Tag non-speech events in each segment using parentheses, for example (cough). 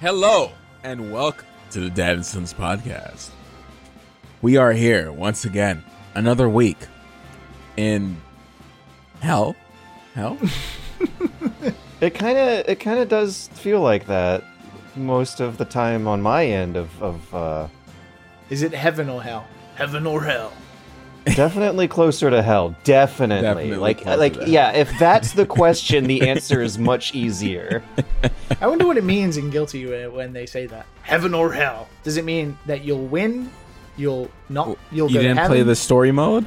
Hello and welcome to the Dad and Sons podcast. We are here once again, another week in hell. Hell? (laughs) It kind of it kind of does feel like that most of the time on my end of of uh, Is it heaven or hell? Heaven or hell? Definitely closer to hell. Definitely, Definitely like like yeah. If that's the (laughs) question, the answer is much easier. I wonder what it means in Guilty when- when they say that. Heaven or hell? Does it mean that you'll win? You'll not? You'll you go to didn't heaven? play the story mode?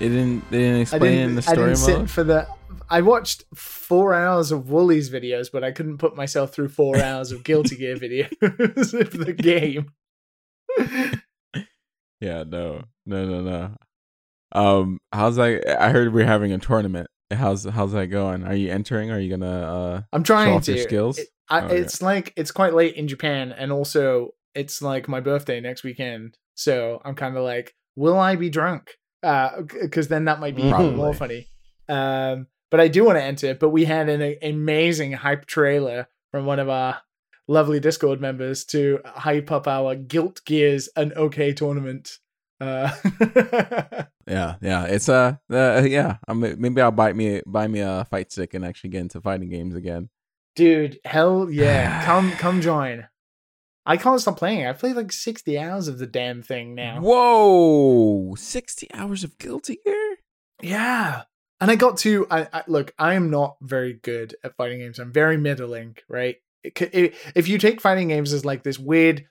It didn't they didn't explain didn't. in the I didn't sit for the. I watched four hours of Woolies videos, but I couldn't put myself through four hours of Guilty Gear videos (laughs) of the game. (laughs) Yeah, no. No, no, no. Um how's that I heard we're having a tournament. How's how's that going? Are you entering? Are you gonna uh I'm trying to. your skills? It- I, Okay. It's like it's quite late in Japan, and also it's like my birthday next weekend. So I'm kind of like, will I be drunk? Uh because then that might be Probably. more funny. Um, but I do want to enter. But we had an amazing hype trailer from one of our lovely Discord members to hype up our Guilt Gears an OK tournament. Uh, (laughs) Yeah, yeah. It's uh, uh yeah. I mean, maybe I'll buy me buy me a fight stick and actually get into fighting games again. dude, hell yeah, (sighs) come come join. I can't stop playing. I played like sixty hours of the damn thing now. Whoa, sixty hours of Guilty Gear. Yeah. And I got to I, I look, I am not very good at fighting games. I'm very middling, right? It, it, if you take fighting games as like this weird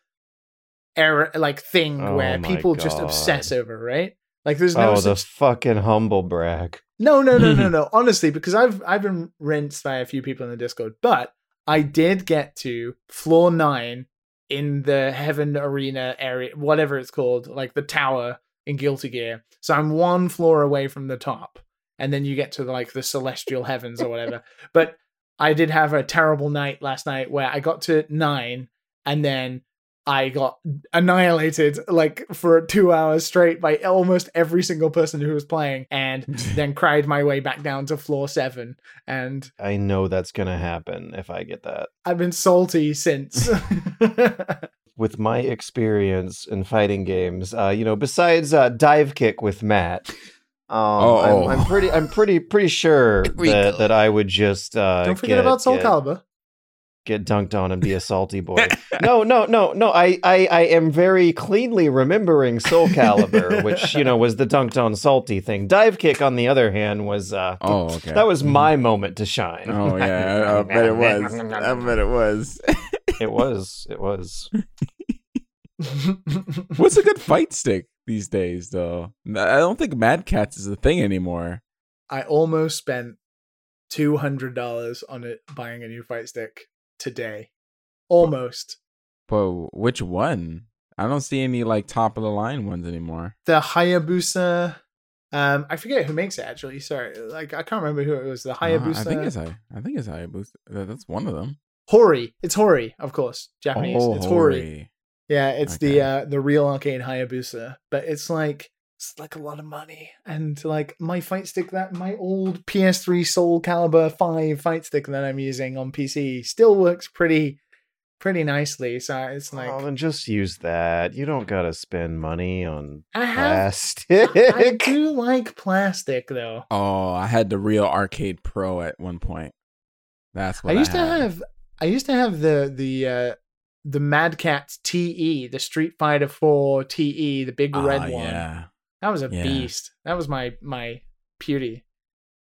error like thing Oh where people just obsess over, right? Like there's no oh, the such fucking humble brag. No, no, no, no, (laughs) no. Honestly, because I've I've been rinsed by a few people in the Discord, but I did get to floor nine in the Heaven Arena area, whatever it's called, like the tower in Guilty Gear. So I'm one floor away from the top, and then you get to like the Celestial Heavens or whatever. (laughs) but I did have a terrible night last night where I got to nine, and then I got annihilated like for two hours straight by almost every single person who was playing, and (laughs) then cried my way back down to floor seven. And I know that's gonna happen if I get that. I've been salty since. (laughs) (laughs) With my experience in fighting games, uh, you know, besides uh, dive kick with Matt, um, Oh. I'm, I'm pretty, I'm pretty, pretty sure that, that I would just uh, Don't forget get- about Soul get- Calibur. Get dunked on and be a salty boy. (laughs) no, no, no, no. I, I, I am very cleanly remembering Soul Calibur, (laughs) which you know was the dunked on salty thing. Dive kick, on the other hand, was uh, Oh, okay. that was my moment to shine. Oh yeah, (laughs) I, I bet it was. I bet it was. it was, it was. What's a good fight stick these days, though? I don't think Mad Catz is a thing anymore. I almost spent two hundred dollars on it buying a new fight stick today. Almost. But which one? I don't see any like top of the line ones anymore. The Hayabusa um I forget who makes it actually. Sorry. Like I can't remember who it was. The Uh, Hayabusa I think it's I. I think it's Hayabusa. That's one of them. Hori. It's Hori, of course. Japanese. Oh, it's Hori. Hori. Yeah, it's Okay. the uh the real arcade Hayabusa, but it's like it's like a lot of money. And like my fight stick that my old PS3 Soul Calibur 5 fight stick that I'm using on PC still works pretty pretty nicely. So it's like oh, then just use that. You don't gotta spend money on I have plastic. I do like plastic though. Oh, I had the real Arcade Pro at one point. That's what I used to have I used to have the the uh the Mad Catz TE, the Street Fighter 4 TE, the big Ah, red one. Yeah. That was a Yeah. beast. That was my my beauty.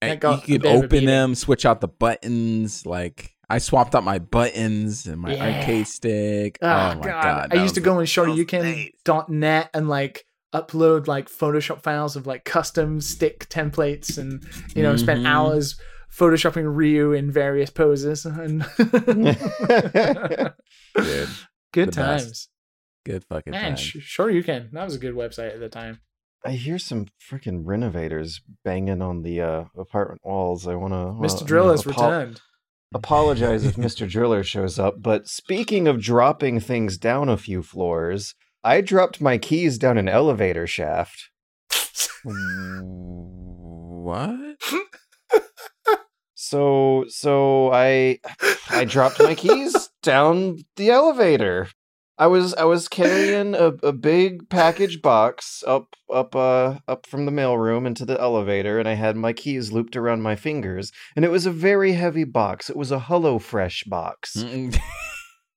And you could bit of a open them, switch out the buttons. Like I swapped out my buttons and my Yeah. arcade stick. Oh, oh my god! I used to go on on shoryuken.net and like upload like Photoshop files of like custom stick templates and you know spent Mhm. hours photoshopping Ryu in various poses and (laughs) Dude, (laughs) good the best. times. good fucking Man, sh- sure you can. That was a good website at the time. I hear some freaking renovators banging on the uh, apartment walls. I want to. Mr. Drill has returned. apologize if (laughs) Mr. Driller shows up, but speaking of dropping things down a few floors, I dropped my keys down an elevator shaft. What? So so I I dropped my keys down the elevator. I was I was carrying a, a big package box up up uh up from the mailroom into the elevator, and I had my keys looped around my fingers, and it was a very heavy box. It was a HelloFresh box. (laughs)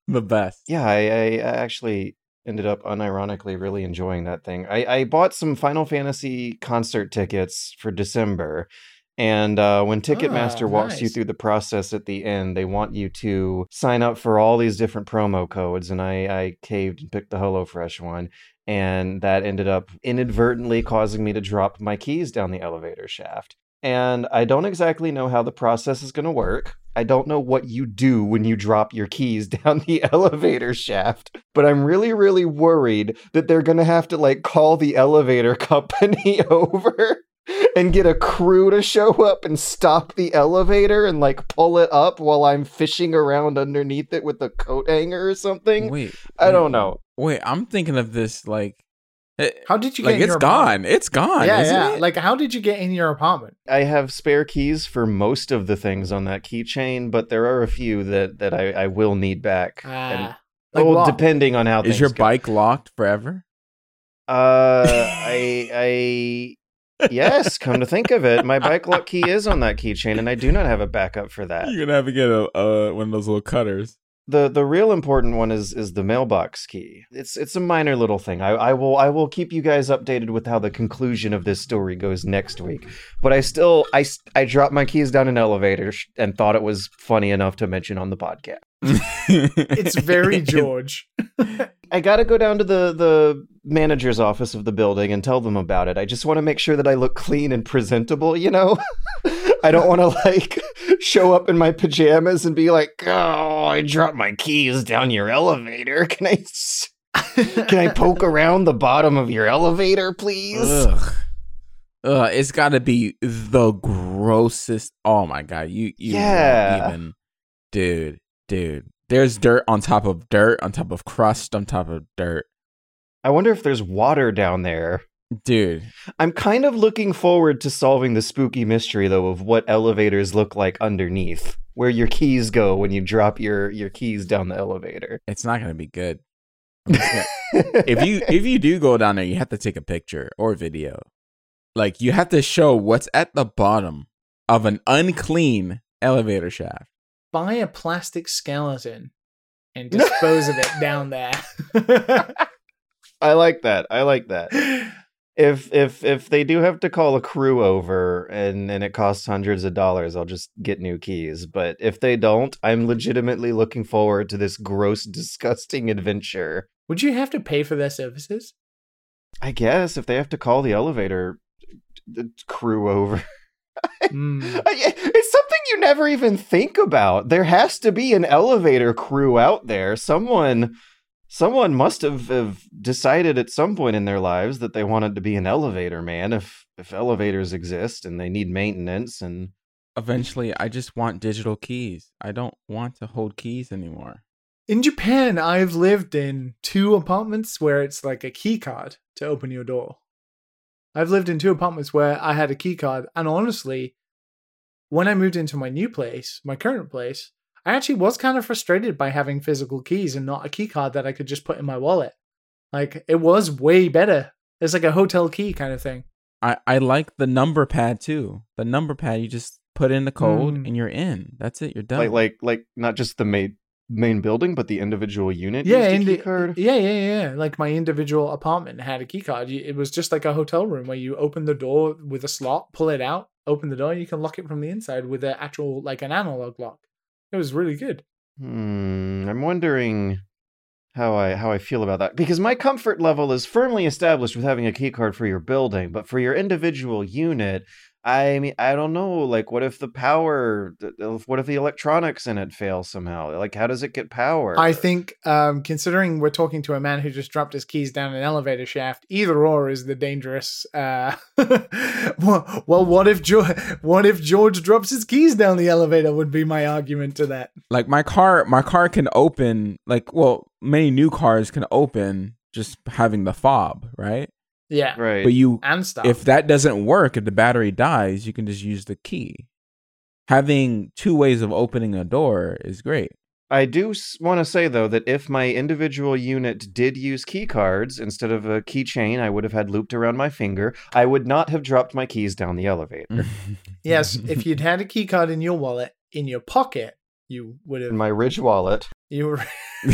The best. Yeah, I, I, I actually ended up unironically really enjoying that thing. I, I bought some Final Fantasy concert tickets for December. And uh, when Ticketmaster Ah, walks you through the process at the end, they want you to sign up for all these different promo codes. And I, I caved and picked the HelloFresh one. And that ended up inadvertently causing me to drop my keys down the elevator shaft. And I don't exactly know how the process is going to work. I don't know what you do when you drop your keys (laughs) down the elevator shaft, but I'm really, really worried that they're going to have to like call the elevator (laughs) company (laughs) over and get a crew to show up and stop the elevator and like pull it up while I'm fishing around underneath it with a coat hanger or something. Wait, I wait, don't know. Wait, I'm thinking of this like, eh, How did you get like in it's your gone. It's gone. yeah, isn't yeah. it? Like, how did you get in your apartment? I have spare keys for most of the things on that keychain, but there are a few that that I, I will need back. And- Ah, like well, what? depending on how is things your go. bike locked forever? Uh, (laughs) I, I, yes. Come to think of it, my (laughs) bike lock key is on that keychain, and I do not have a backup for that. You're gonna have to get a uh, one of those little cutters. the The real important one is is the mailbox key. It's it's a minor little thing. I, I will I will keep you guys updated with how the conclusion of this story goes next week. But I still I I dropped my keys down an elevator and thought it was funny enough to mention on the podcast. It's very (laughs) George. I got to go down to the the manager's office of the building and tell them about it. I just want to make sure that I look clean and presentable, you know? (laughs) I don't want to like show up in my pajamas and be like, "Oh, I dropped my keys down your elevator. Can I s- (laughs) can I poke around the bottom of your elevator, please?" Ugh. Ugh, it's got to be the grossest. Oh my god, you, you Yeah. even, dude, dude. There's dirt on top of dirt on top of crust on top of dirt, I wonder if there's water down there. dude. I'm kind of looking forward to solving the spooky mystery though of what elevators look like underneath, where your keys go when you drop your your keys down the elevator. It's not gonna be good. Gonna- if you (laughs) if you do go down there, you have to take a picture or video. Like you have to show what's at the bottom of an unclean elevator shaft. Buy a plastic skeleton and (laughs) dispose of it down there. (laughs) I like that. I like that. If if if they do have to call a crew over and and it costs hundreds of dollars, I'll just get new keys. But if they don't, I'm legitimately looking forward to this gross, disgusting adventure. Would you have to pay for their services? I guess if they have to call the elevator the crew over. (laughs) Mm. It's something you never even think about. There has to be an elevator crew out there. Someone someone must have, have decided at some point in their lives that they wanted to be an elevator man if if elevators exist and they need maintenance and Eventually, I just want digital keys. I don't want to hold keys anymore. In Japan, I've lived in two apartments where it's like a key card to open your door. I've lived in two apartments where I had a key card, and honestly, when I moved into my new place, my current place, I actually was kind of frustrated by having physical keys and not a key card that I could just put in my wallet. Like, it was way better. It's like a hotel key kind of thing. I, I like the number pad too. The number pad, you just put in the code Mm. and you're in. That's it. You're done. like like like not just the main main building but the individual unit yeah, used a key it- card. yeah, yeah, yeah. Like my individual apartment had a key card. It was just like a hotel room where you open the door with a slot, pull it out, open the door, and you can lock it from the inside with an actual like an analog lock. It was really good. Hmm, I'm wondering how I how I feel about that because my comfort level is firmly established with having a key card for your building, but for your individual unit, I mean, I don't know. Like, what if the power? th- th- What if the electronics in it fail somehow? Like, how does it get power? I think, um, considering we're talking to a man who just dropped his keys down an elevator shaft, either or is the dangerous. Uh, (laughs) well, well, what if George? What if George drops his keys down the elevator? Would be my argument to that. like my car my car can open like well many new cars can open just having the fob right Yeah, right. but you and stuff. if that doesn't work if the battery dies you can just use the key having two ways of opening a door is great I do want to say though that if my individual unit did use key cards instead of a keychain, I would have had looped around my finger. I would not have dropped my keys down the elevator. (laughs) Yes, if you'd had a key card in your wallet in your pocket, you would have. In my Ridge wallet, You were. (laughs)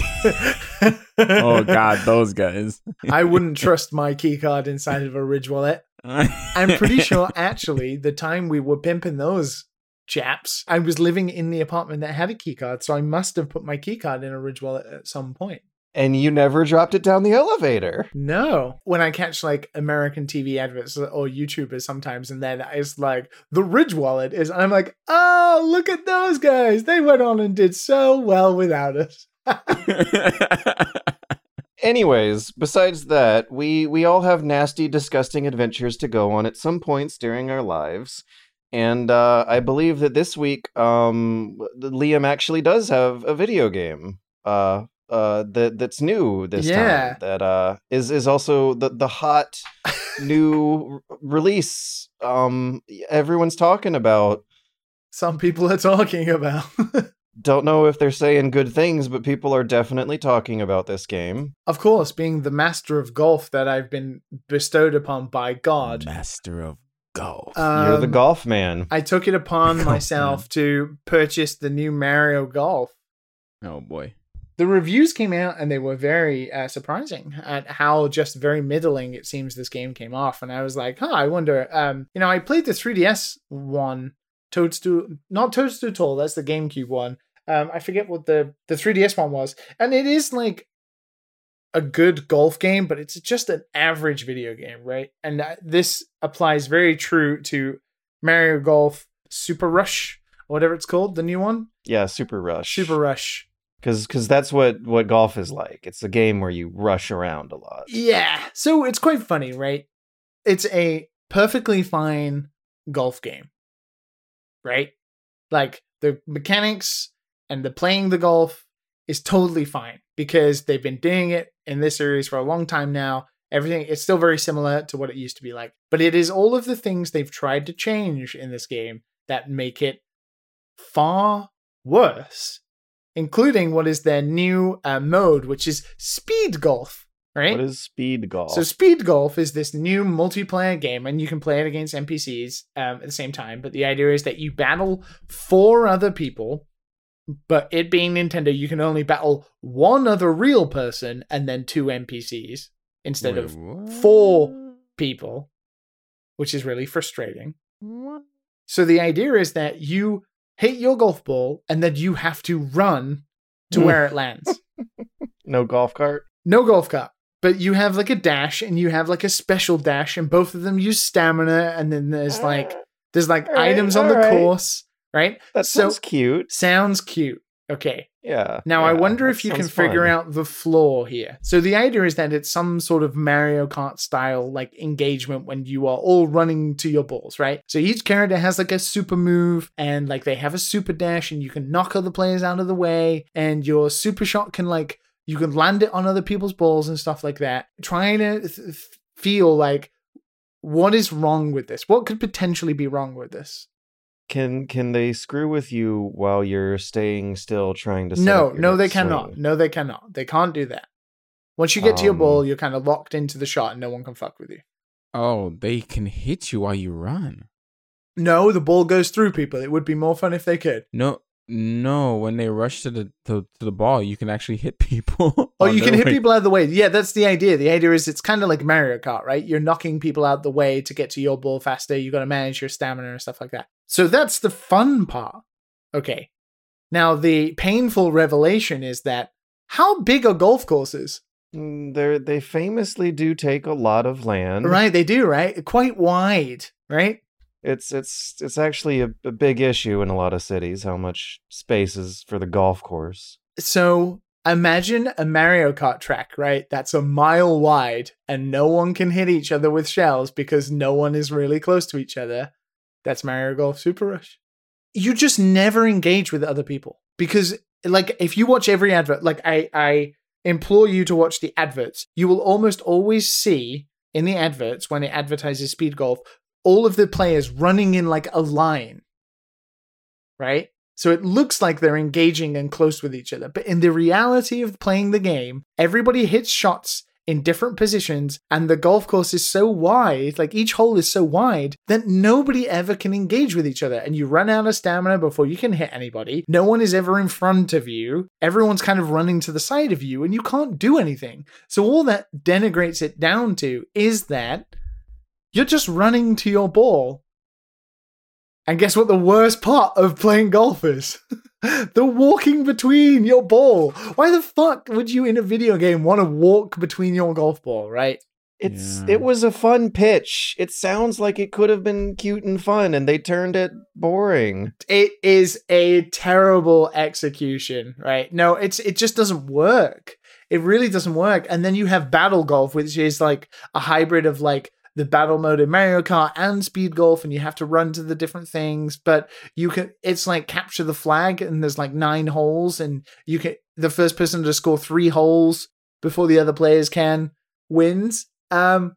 oh God, those guys. (laughs) I wouldn't trust my key card inside of a Ridge wallet. (laughs) I'm pretty sure, actually, the time we were pimping those chaps, I was living in the apartment that had a key card, so I must have put my key card in a Ridge wallet at some point. And you never dropped it down the elevator. No. When I catch like American TV adverts or YouTubers sometimes, and then it's like, the Ridge wallet is, I'm like, oh, look at those guys. They went on and did so well without us. (laughs) Anyways, besides that, we we all have nasty, disgusting adventures to go on at some points during our lives. And uh, I believe that this week, um, Liam actually does have a video game. Uh, uh, that that's new this Yeah. time. That uh is is also the the hot new (laughs) r- release. Um, everyone's talking about. Some people are talking about. (laughs) Don't know if they're saying good things, but people are definitely talking about this game. of course, being the master of golf that I've been bestowed upon by God. Master of golf. You're the um, golf man. I took it upon (laughs) Golf myself to purchase the new Mario Golf. oh boy. The reviews came out and they were very uh, surprising at how just very middling it seems this game came off. And I was like, huh, I wonder. Um, you know, I played the 3DS one, Toadstool, not Toadstool Tour, that's the GameCube one. Um, I forget what the the 3DS one was, and it is like a good golf game, but it's just an average video game, right? And uh, this applies very true to Mario Golf Super Rush, or whatever it's called, the new one, Yeah, Super Rush. Super Rush. Because because that's what what golf is like. It's a game where you rush around a lot. Yeah. So it's quite funny, right? It's a perfectly fine golf game, right? Like the mechanics and the playing the golf is totally fine because they've been doing it in this series for a long time now. Everything it's still very similar to what it used to be like, but it is all of the things they've tried to change in this game that make it far worse, including what is their new uh, mode, which is speed golf. Right? What is speed golf? So Speed Golf is this new multiplayer game, and you can play it against NPCs um, at the same time. But the idea is that you battle four other people, but it being Nintendo, you can only battle one other real person and then two NPCs instead Wait, of what? four people, which is really frustrating. So the idea is that you hit your golf ball and then you have to run to where it lands. (laughs) no golf cart. No golf cart. But you have like a dash and you have like a special dash, and both of them use stamina, and then there's like there's like right, items on the right. course, right? That so- sounds cute. Sounds cute. Okay. Yeah. Now I wonder if you can figure fun. out the flaw here. So the idea is that it's some sort of Mario Kart style like engagement when you are all running to your balls, right? So each character has like a super move and like they have a super dash and you can knock other players out of the way and your super shot can like you can land it on other people's balls and stuff like that. Trying to th- feel like what is wrong with this? What could potentially be wrong with this? Can can they screw with you while you're staying still trying to? set No, up your no, they next cannot. No, they cannot. They can't do that. Once you get to your Um, ball, you're kind of locked into the shot and no one can fuck with you. Oh, they can hit you while you run. No, the ball goes through people. It would be more fun if they could. No, no. When they rush to the to, to the ball, you can actually hit (laughs) people. Oh, you can their hit way- people out of the way. Yeah, that's the idea. The idea is it's kind of like Mario Kart, right? You're knocking people out the way to get to your ball faster. You got to manage your stamina and stuff like that. So that's the fun part. Okay. Now, the painful revelation is that how big are golf courses? Mm, They they famously do take a lot of land. Right, they do, right? Quite wide, right? It's it's it's actually a, a big issue in a lot of cities. How much space is for the golf course? So imagine a Mario Kart track, right? That's a mile wide and no one can hit each other with shells because no one is really close to each other. That's Mario Golf Super Rush. You just never engage with other people because like if you watch every advert, like I I implore you to watch the adverts. You will almost always see in the adverts when it advertises speed golf all of the players running in like a line. Right? So it looks like they're engaging and close with each other. But in the reality of playing the game, everybody hits shots in different positions and the golf course is so wide, like each hole is so wide that nobody ever can engage with each other and you run out of stamina before you can hit anybody. No one is ever in front of you. Everyone's kind of running to the side of you and you can't do anything. So all that denigrates it down to is that you're just running to your ball. And guess what the worst part of playing golf is? (laughs) (laughs) the walking between your ball. Why the fuck would you in a video game want to walk between your golf ball, right? It's Yeah. it was a fun pitch. It sounds like it could have been cute and fun, and they turned it boring. It is a terrible execution, right? No, it's it just doesn't work. It really doesn't work. And then you have battle golf, which is like a hybrid of like the battle mode in Mario Kart and speed golf, and you have to run to the different things. But you can, it's like capture the flag, and there's like nine holes, and you can the first person to score three holes before the other players can wins. Um,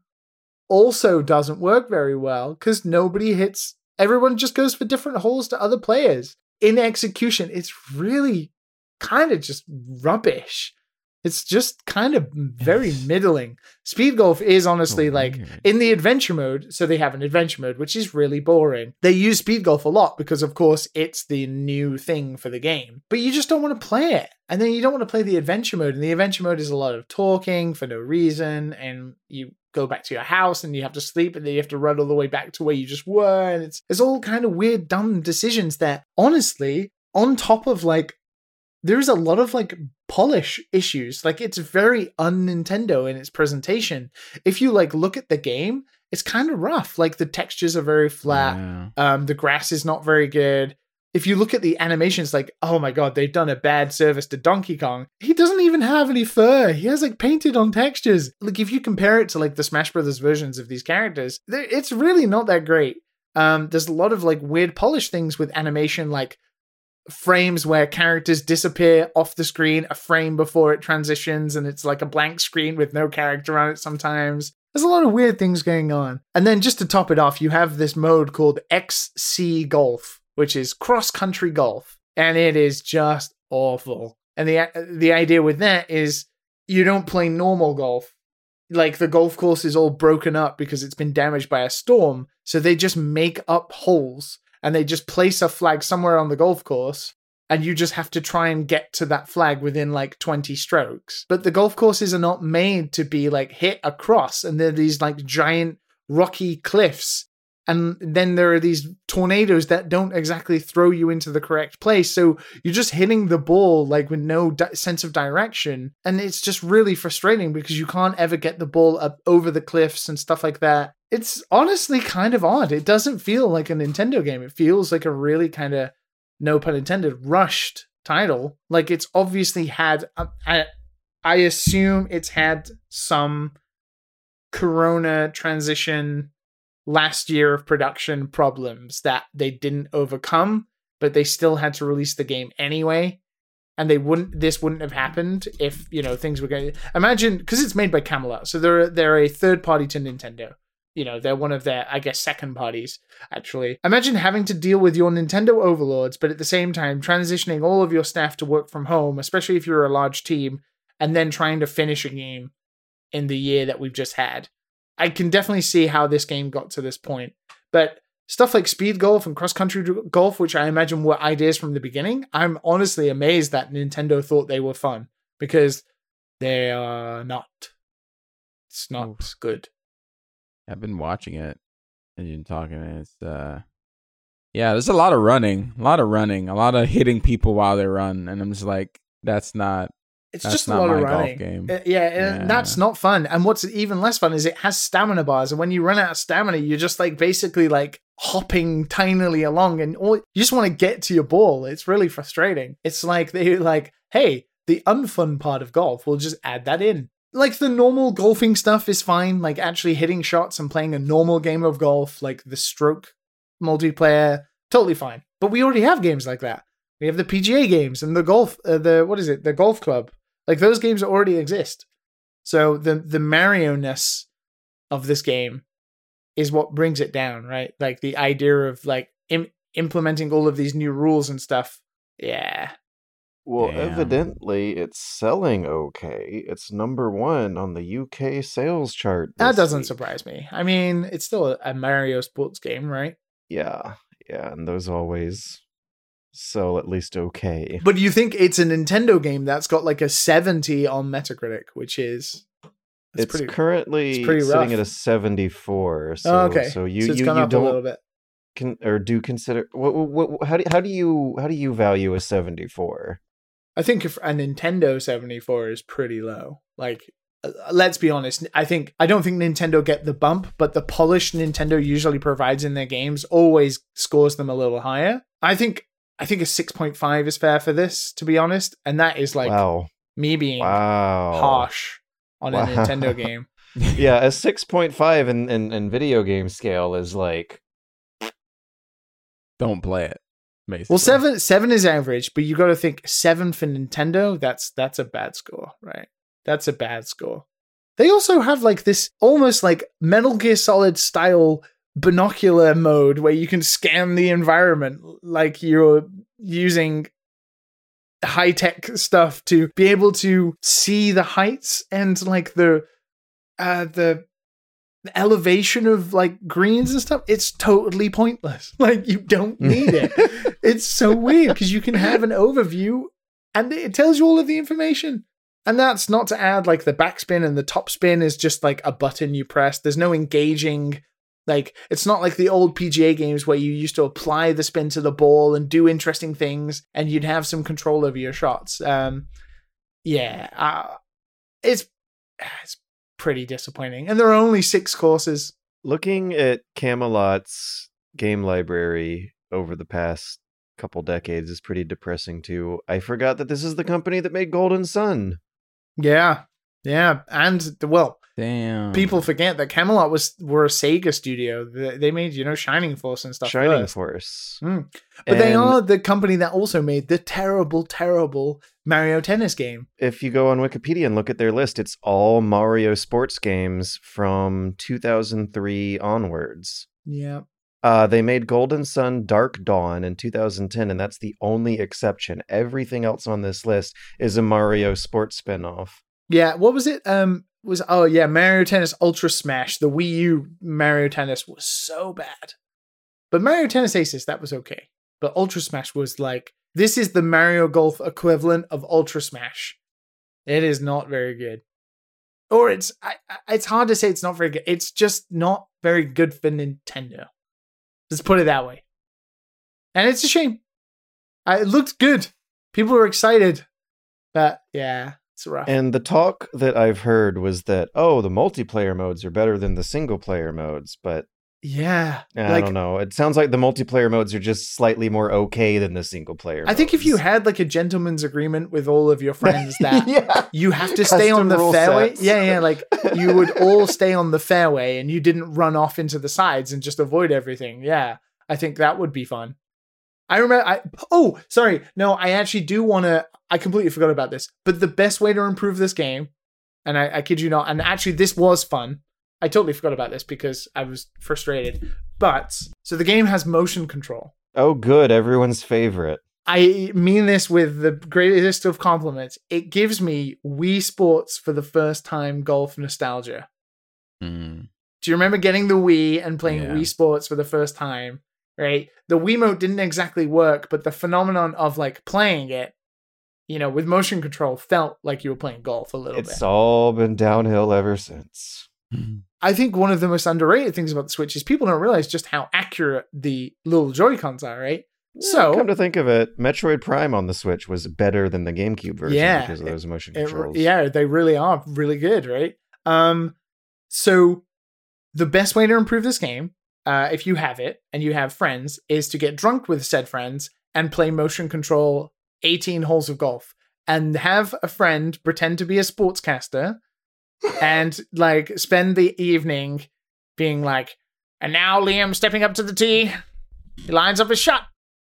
also doesn't work very well because nobody hits. Everyone just goes for different holes to other players. In execution, it's really kind of just rubbish. It's just kind of very middling. Speed golf is honestly So like weird. in the adventure mode, so they have an adventure mode, which is really boring. They use speed golf a lot because, of course, it's the new thing for the game. But you just don't want to play it. And then you don't want to play the adventure mode. And the adventure mode is a lot of talking for no reason. And you go back to your house and you have to sleep and then you have to run all the way back to where you just were. And it's it's all kind of weird, dumb decisions that honestly, on top of like there's a lot of like polish issues. Like it's very un Nintendo in its presentation. If you like look at the game, it's kind of rough. Like the textures are very flat. Yeah. Um, the grass is not very good. If you look at the animations, like, oh my god, they've done a bad service to Donkey Kong. He doesn't even have any fur. He has like painted on textures. Like, if you compare it to like the Smash Brothers versions of these characters, it's really not that great. Um, there's a lot of like weird polish things with animation, like frames where characters disappear off the screen a frame before it transitions, and it's like a blank screen with no character on it sometimes. There's a lot of weird things going on. And then just to top it off, you have this mode called XC Golf, which is cross country golf. And it is just awful. And the the idea with that is you don't play normal golf. Like the golf course is all broken up because it's been damaged by a storm. So they just make up holes and they just place a flag somewhere on the golf course and you just have to try and get to that flag within like 20 strokes. But the golf courses are not made to be like hit across, and they're these like giant rocky cliffs. And then there are these tornadoes that don't exactly throw you into the correct place. So you're just hitting the ball like with no di- sense of direction. And it's just really frustrating because you can't ever get the ball up over the cliffs and stuff like that. It's honestly kind of odd. It doesn't feel like a Nintendo game. It feels like a really kind of no pun intended, rushed title. Like it's obviously had, um, I, I assume it's had some Corona transition last year of production problems that they didn't overcome, but they still had to release the game anyway. And they wouldn't. This wouldn't have happened if you know things were going. Imagine because it's made by Camelot, so they're they're a third party to Nintendo. You know, they're one of their, I guess, second parties actually. Imagine having to deal with your Nintendo overlords, but at the same time transitioning all of your staff to work from home, especially if you're a large team, and then trying to finish a game in the year that we've just had. I can definitely see how this game got to this point. But stuff like speed golf and cross country golf, which I imagine were ideas from the beginning, I'm honestly amazed that Nintendo thought they were fun because they are not. It's not good. I've been watching it and you're talking. And it's uh, yeah, there's a lot of running, a lot of running, a lot of hitting people while they run, and I'm just like, that's not. It's That's just a not lot of running. game. Uh, yeah, and Yeah. that's not fun. And what's even less fun is it has stamina bars, and when you run out of stamina, you're just like basically like hopping tinily along, and all you just want to get to your ball. It's really frustrating. It's like they like, hey, the unfun part of golf, we'll just add that in. Like the normal golfing stuff is fine, like actually hitting shots and playing a normal game of golf, like the stroke multiplayer, totally fine. But we already have games like that. We have the PGA games and the golf, uh, the what is it, the golf club. Like those games already exist. So the the Mario ness of this game is what brings it down, right? Like the idea of like Im- implementing all of these new rules and stuff Yeah. Well, Damn. evidently it's selling okay. It's number one on the UK sales chart. That doesn't week. surprise me. I mean, it's still a, Mario sports game, right? Yeah, yeah, and those always sell at least okay. But you think it's a Nintendo game that's got like a 70 on Metacritic, which is It's pretty currently it's pretty sitting at a 74. So, oh, okay. so you so it's you, gone you up a little don't bit. con- or do consider what, what, what how do how do you how do you value a 74? I think if a Nintendo 74 is pretty low. Like uh, let's be honest, I think I don't think Nintendo get the bump, but the polish Nintendo usually provides in their games always scores them a little higher. I think I think a 6.5 is fair for this to be honest, and that is like wow. me being Wow. harsh on Wow. a Nintendo (laughs) game. Yeah, a (laughs) 6.5 in, in in video game scale is like Don't play it. Basically. Well, seven seven is average, but you got to think seven for Nintendo. That's that's a bad score, right? That's a bad score. They also have like this almost like Metal Gear Solid style binocular mode where you can scan the environment like you're using high tech stuff to be able to see the heights and like the uh the the elevation of like greens and stuff it's totally pointless. (laughs) Like you don't need it. It's so weird because you can have an overview and it tells you all of the information. And that's not to add like the backspin and the top spin is just like a button you press. There's no engaging like it's not like the old pga games where you used to apply the spin to the ball and do interesting things and you'd have some control over your shots. Um yeah uh, it's it's pretty disappointing and there are only six courses looking at Camelot's game library over the past couple decades is pretty depressing too. I forgot that this is the company that made Golden Sun. yeah yeah and well Damn. people forget that Camelot was were a Sega studio. They they made you know Shining Force and stuff. Shining first. Force. Mm. but they are the company that also made the terrible, terrible Mario Tennis game. If you go on Wikipedia and look at their list, it's all Mario sports games from 2003 onwards. Yeah, Uh, they made Golden Sun Dark Dawn in 2010, and that's the only exception. Everything else on this list is a Mario sports spinoff. yeah. What was it? Um, was oh yeah, Mario Tennis Ultra Smash. The Wii U Mario Tennis was so bad, but Mario Tennis Aces that was okay. But Ultra Smash was like this is the Mario Golf equivalent of Ultra Smash. It is not very good. Or it's I, it's hard to say it's not very good. It's just not very good for Nintendo. Let's put it that way. And it's a shame. It looked good. People were excited. But yeah, it's rough. And the talk that I've heard was that, oh, the multiplayer modes are better than the single player modes, but yeah. I like don't know. It sounds like the multiplayer modes are just slightly more okay than the single player I think if you had like a gentleman's agreement with all of your friends (laughs) that yeah. you have to stay on the fairway. sets. Yeah, yeah, like you would (laughs) all stay on the fairway and you didn't run off into the sides and just avoid everything. Yeah, I think that would be fun. I remember. I oh, sorry. No, I actually do want to. I completely forgot about this. But the best way to improve this game, and I, I kid you not, and actually this was fun. I totally forgot about this because I was frustrated. But so the game has motion control. Oh, good. Everyone's favorite. I mean this with the greatest of compliments. It gives me Wii Sports for the first time golf nostalgia. Mm. Do you remember getting the Wii and playing Yeah. Wii Sports for the first time? Right? The Wiimote didn't exactly work, but the phenomenon of like playing it, you know, with motion control felt like you were playing golf a little It's bit. It's all been downhill ever since. I think one of the most underrated things about the Switch is people don't realize just how accurate the little Joy-Cons are, right? So- come to think of it, Metroid Prime on the Switch was better than the GameCube version Yeah, because of those motion It- controls. yeah, they really are really good, right? Um, so the best way to improve this game, uh, if you have it and you have friends, is to get drunk with said friends and play motion control 18 holes of golf and have a friend pretend to be a sportscaster and like spend the evening being like, and now Liam stepping up to the tee, he lines up his shot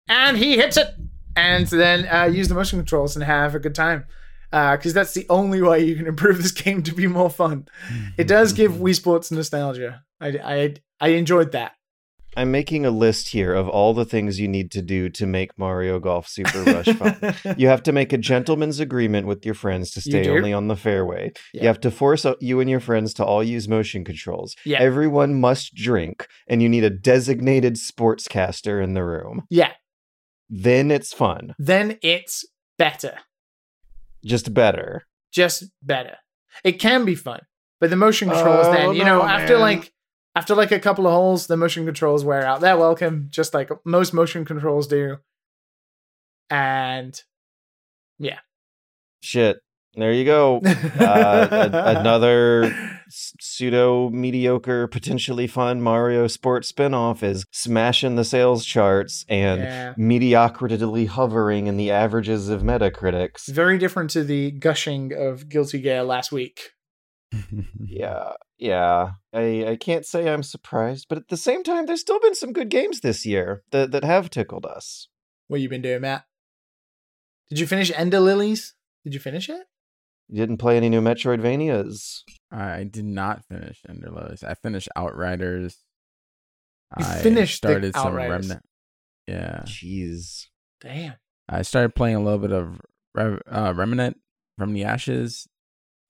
and he hits it, and then uh, use the motion controls and have a good time because that's the only way you can improve this (laughs) game to be more fun. It does give (laughs) Wii Sports nostalgia. I, I, I enjoyed that. I'm making a list here of all the things you need to do to make Mario Golf Super Rush fun. (laughs) you have to make a gentleman's agreement with your friends to stay only on the fairway. Yeah. You have to force you and your friends to all use motion controls. Yeah. Everyone must drink, and you need a designated sportscaster in the room. yeah. Then it's fun. Then it's better. Just better. Just better. It can be fun, but the motion controls Oh, then you know no, after man. like after like a couple of holes, the motion controls wear out. They're welcome, just like most motion controls do. And yeah. Shit. There you go. Uh, a- (laughs) another pseudo mediocre, potentially fun Mario sports spinoff is smashing the sales charts and Yeah. mediocrity hovering in the averages of Metacritics. Very different to the gushing of Guilty Gear last week. (laughs) Yeah, yeah. I, I can't say I'm surprised, but at the same time, there's still been some good games this year that, that have tickled us. What you been doing, Matt? Did you finish Ender Lilies? Did you finish it? You didn't play any new Metroidvanias. I did not finish Ender Lilies. I finished Outriders. You I finished the started some Outriders. Remnant. Yeah, Jeez. Damn. I started playing a little bit of Rev- uh, Remnant from the Ashes.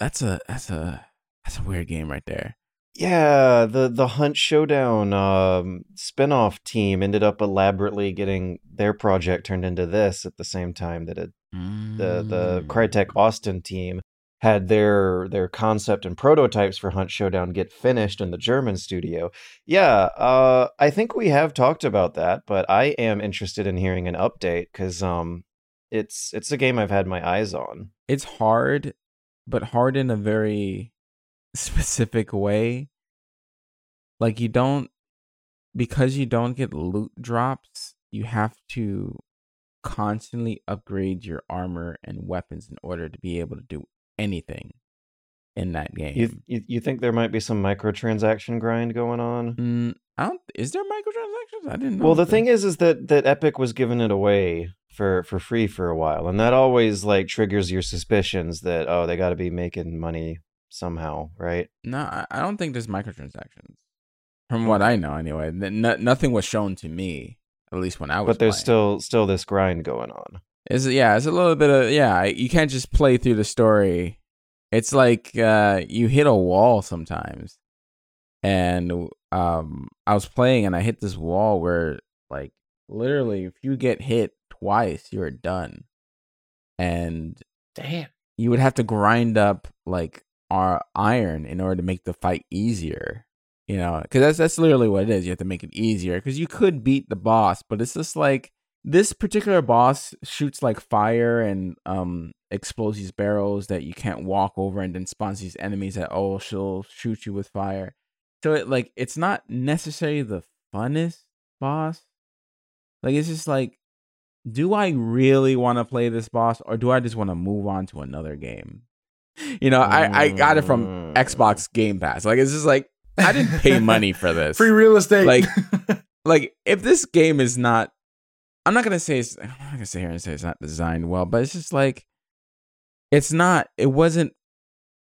That's a that's a that's a weird game right there. Yeah, the the Hunt Showdown um spin-off team ended up elaborately getting their project turned into this at the same time that it, the the Mm. Crytek Austin team had their their concept and prototypes for Hunt Showdown get finished in the German studio. Yeah, uh I think we have talked about that, but I am interested in hearing an update cuz um it's it's a game I've had my eyes on. it's hard, but hard in a very specific way. Like you don't because you don't get loot drops, you have to constantly upgrade your armor and weapons in order to be able to do anything in that game. You you, you think there might be some microtransaction grind going on? Mm, I don't. Is there microtransactions? I didn't know. Well, the thing is, is that that Epic was giving it away for for free for a while, and that always like triggers your suspicions that oh, they got to be making money somehow, right? No, I I don't think there's microtransactions. From what I know, anyway, no- nothing was shown to me. At least when I was. But there's playing. still still this grind going on. Is yeah, it's a little bit of yeah. You can't just play through the story. It's like uh, you hit a wall sometimes, and um, I was playing and I hit this wall where like literally, if you get hit twice, you're done, and Damn. you would have to grind up like our iron in order to make the fight easier. You know, because that's that's literally what it is. You have to make it easier because you could beat the boss, but it's just like this particular boss shoots like fire and um explodes these barrels that you can't walk over, and then spawns these enemies that oh she'll shoot you with fire. So it like it's not necessarily the funnest boss. Like it's just like do I really want to play this boss or do I just want to move on to another game? (laughs) You know, I, I got it from Mm. Xbox Game Pass. Like it's just like I didn't pay (laughs) money for this. Free real estate. Like- (laughs) like if this game is not I'm not gonna say it's I'm not gonna sit here and say it's not designed well, but it's just like it's not it wasn't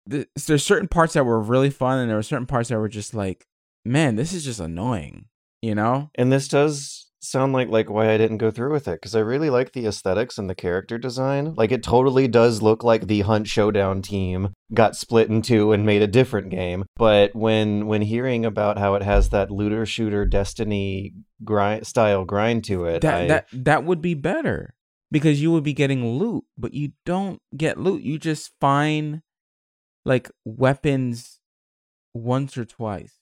th- there's certain parts that were really fun and there were certain parts that were just like, man, this is just annoying. You know? And this does sound like like why I didn't go through with it because I really like the aesthetics and the character design. Like it totally does look like the Hunt Showdown team got split in two and made a different game. But when when hearing about how it has that looter shooter Destiny grind style grind to it, that I, that that would be better because you would be getting loot, but you don't get loot. You just find like weapons once or twice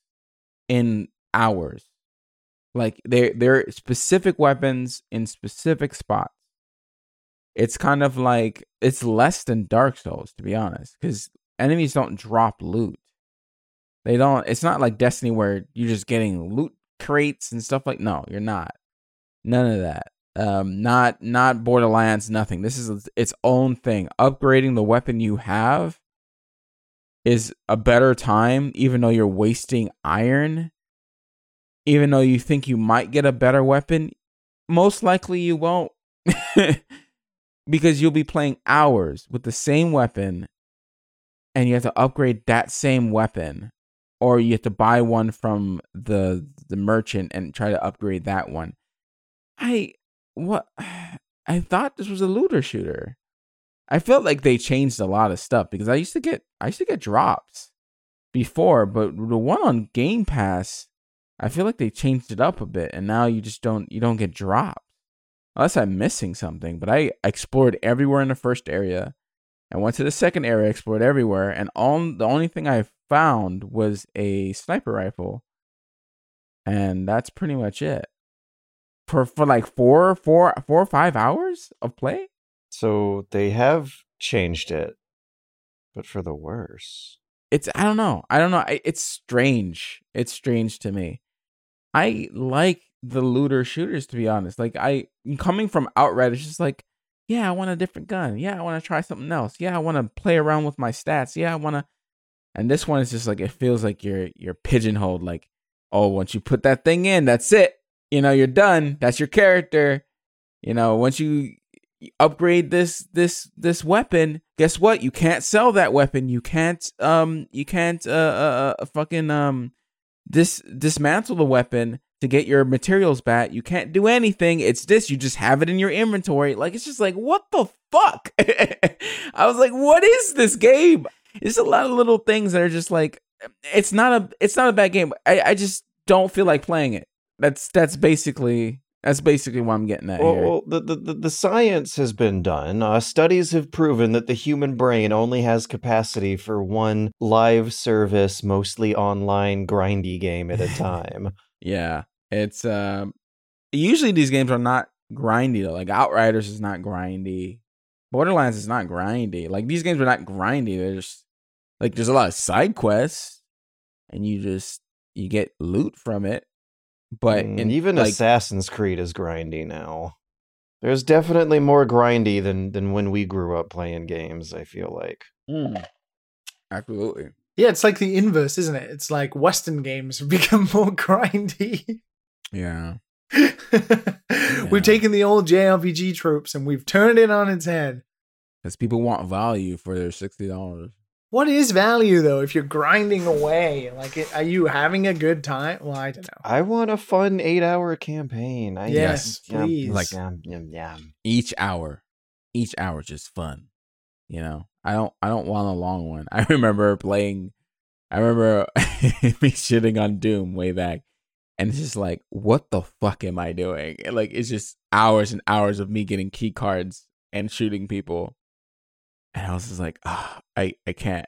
in hours. Like they they're specific weapons in specific spots. It's kind of like it's less than Dark Souls to be honest, because enemies don't drop loot. They don't. It's not like Destiny where you're just getting loot crates and stuff like. No, you're not. None of that. Um, not not Borderlands. Nothing. This is its own thing. Upgrading the weapon you have is a better time, even though you're wasting iron. Even though you think you might get a better weapon, most likely you won't, (laughs) because you'll be playing hours with the same weapon, and you have to upgrade that same weapon or you have to buy one from the the merchant and try to upgrade that one. I what (sighs) I thought this was a looter shooter. I felt like they changed a lot of stuff because I used to get I used to get drops before, but the one on Game Pass, I feel like they changed it up a bit, and now you just don't you don't get drops unless I'm missing something. But I explored everywhere in the first area, and went to the second area, explored everywhere, and all the only thing I found was a sniper rifle, and that's pretty much it. For for like four four four or five hours of play. So they have changed it, but for the worse. It's I don't know. I don't know. It's strange. It's strange to me. I like the looter shooters to be honest. Like I coming from Outright, it's just like, yeah, I want a different gun. Yeah, I want to try something else. Yeah, I want to play around with my stats. Yeah, I want to. And this one is just like it feels like you're you're pigeonholed. Like, oh, once you put that thing in, that's it. You know, you're done. That's your character. You know, once you upgrade this this this weapon guess what you can't sell that weapon you can't um you can't uh, uh, uh fucking um dis dismantle the weapon to get your materials back. You can't do anything. It's this. You just have it in your inventory. Like it's just like what the fuck? (laughs) I was like what is this game? It's a lot of little things that are just like it's not a it's not a bad game. I i just don't feel like playing it. That's that's basically that's basically what I'm getting at Well, here. well the, the, the science has been done. Uh, studies have proven that the human brain only has capacity for one live service, mostly online grindy game at a (laughs) time. yeah, it's um. Usually these games are not grindy though. Like Outriders is not grindy. Borderlands is not grindy. Like these games are not grindy. They're like there's a lot of side quests, and you just you get loot from it. But Mm, in, even like, Assassin's Creed is grindy now. There's definitely more grindy than than when we grew up playing games. I feel like. Mm. absolutely. Yeah, it's like the inverse, isn't it? It's like Western games (laughs) become more grindy. Yeah. (laughs) We've taken the old JRPG tropes and we've turned it on its head. Because people want value for their sixty dollars. What is value though if you're grinding away? Like, it- are you having a good time? Well, I don't know. I want a fun eight-hour campaign. I Yes, yeah, please. Like yeah, yeah, yeah. Each hour, each hour is just fun. You know, I don't, I don't want a long one. (laughs) I remember playing. I remember (laughs) me shitting on Doom way back, and it's just like, what the fuck am I doing? Like, it's just hours and hours of me getting key cards and shooting people, and I was just like, ah, I, I can't.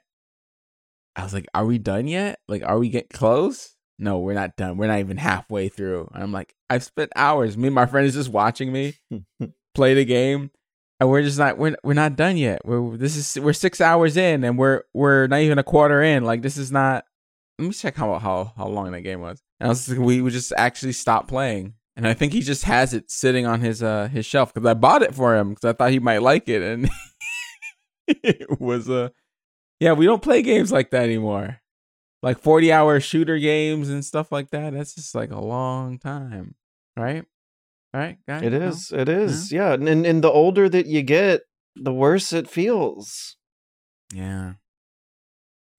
I was like, are we done yet? Like, are we getting close? No, we're not done. We're not even halfway through. And I'm like, I've spent hours. Me and my friend is just watching me (laughs) play the game, and we're just not we're we're not done yet. We're this is we're six hours in, and we're we're not even a quarter in. Like this is not. Let me check how how how long that game was. And I was like, we would just actually stop playing, and I think he just has it sitting on his uh his shelf because I bought it for him because I thought he might like it, and (laughs) it (laughs) was a yeah we don't play games like that anymore. Like forty hour shooter games and stuff like that. That's just like a long time, right? Right, guys. It is. It is. Yeah. And, and and the older that you get, the worse it feels. Yeah.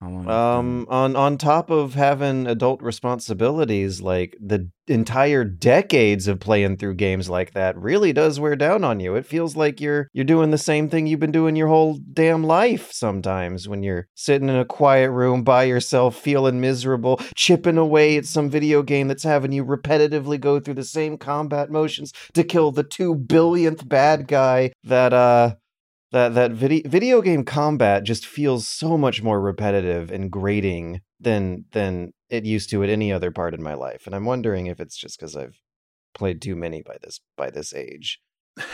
How long? Um, on on top of having adult responsibilities, like the entire decades of playing through games like that really does wear down on you. It feels like you're you're doing the same thing you've been doing your whole damn life. Sometimes when you're sitting in a quiet room by yourself, feeling miserable, chipping away at some video game that's having you repetitively go through the same combat motions to kill the two billionth bad guy that uh that that video video game combat just feels so much more repetitive and grating than than it used to at any other part in my life and i'm wondering if it's just because i've played too many by this by this age (laughs)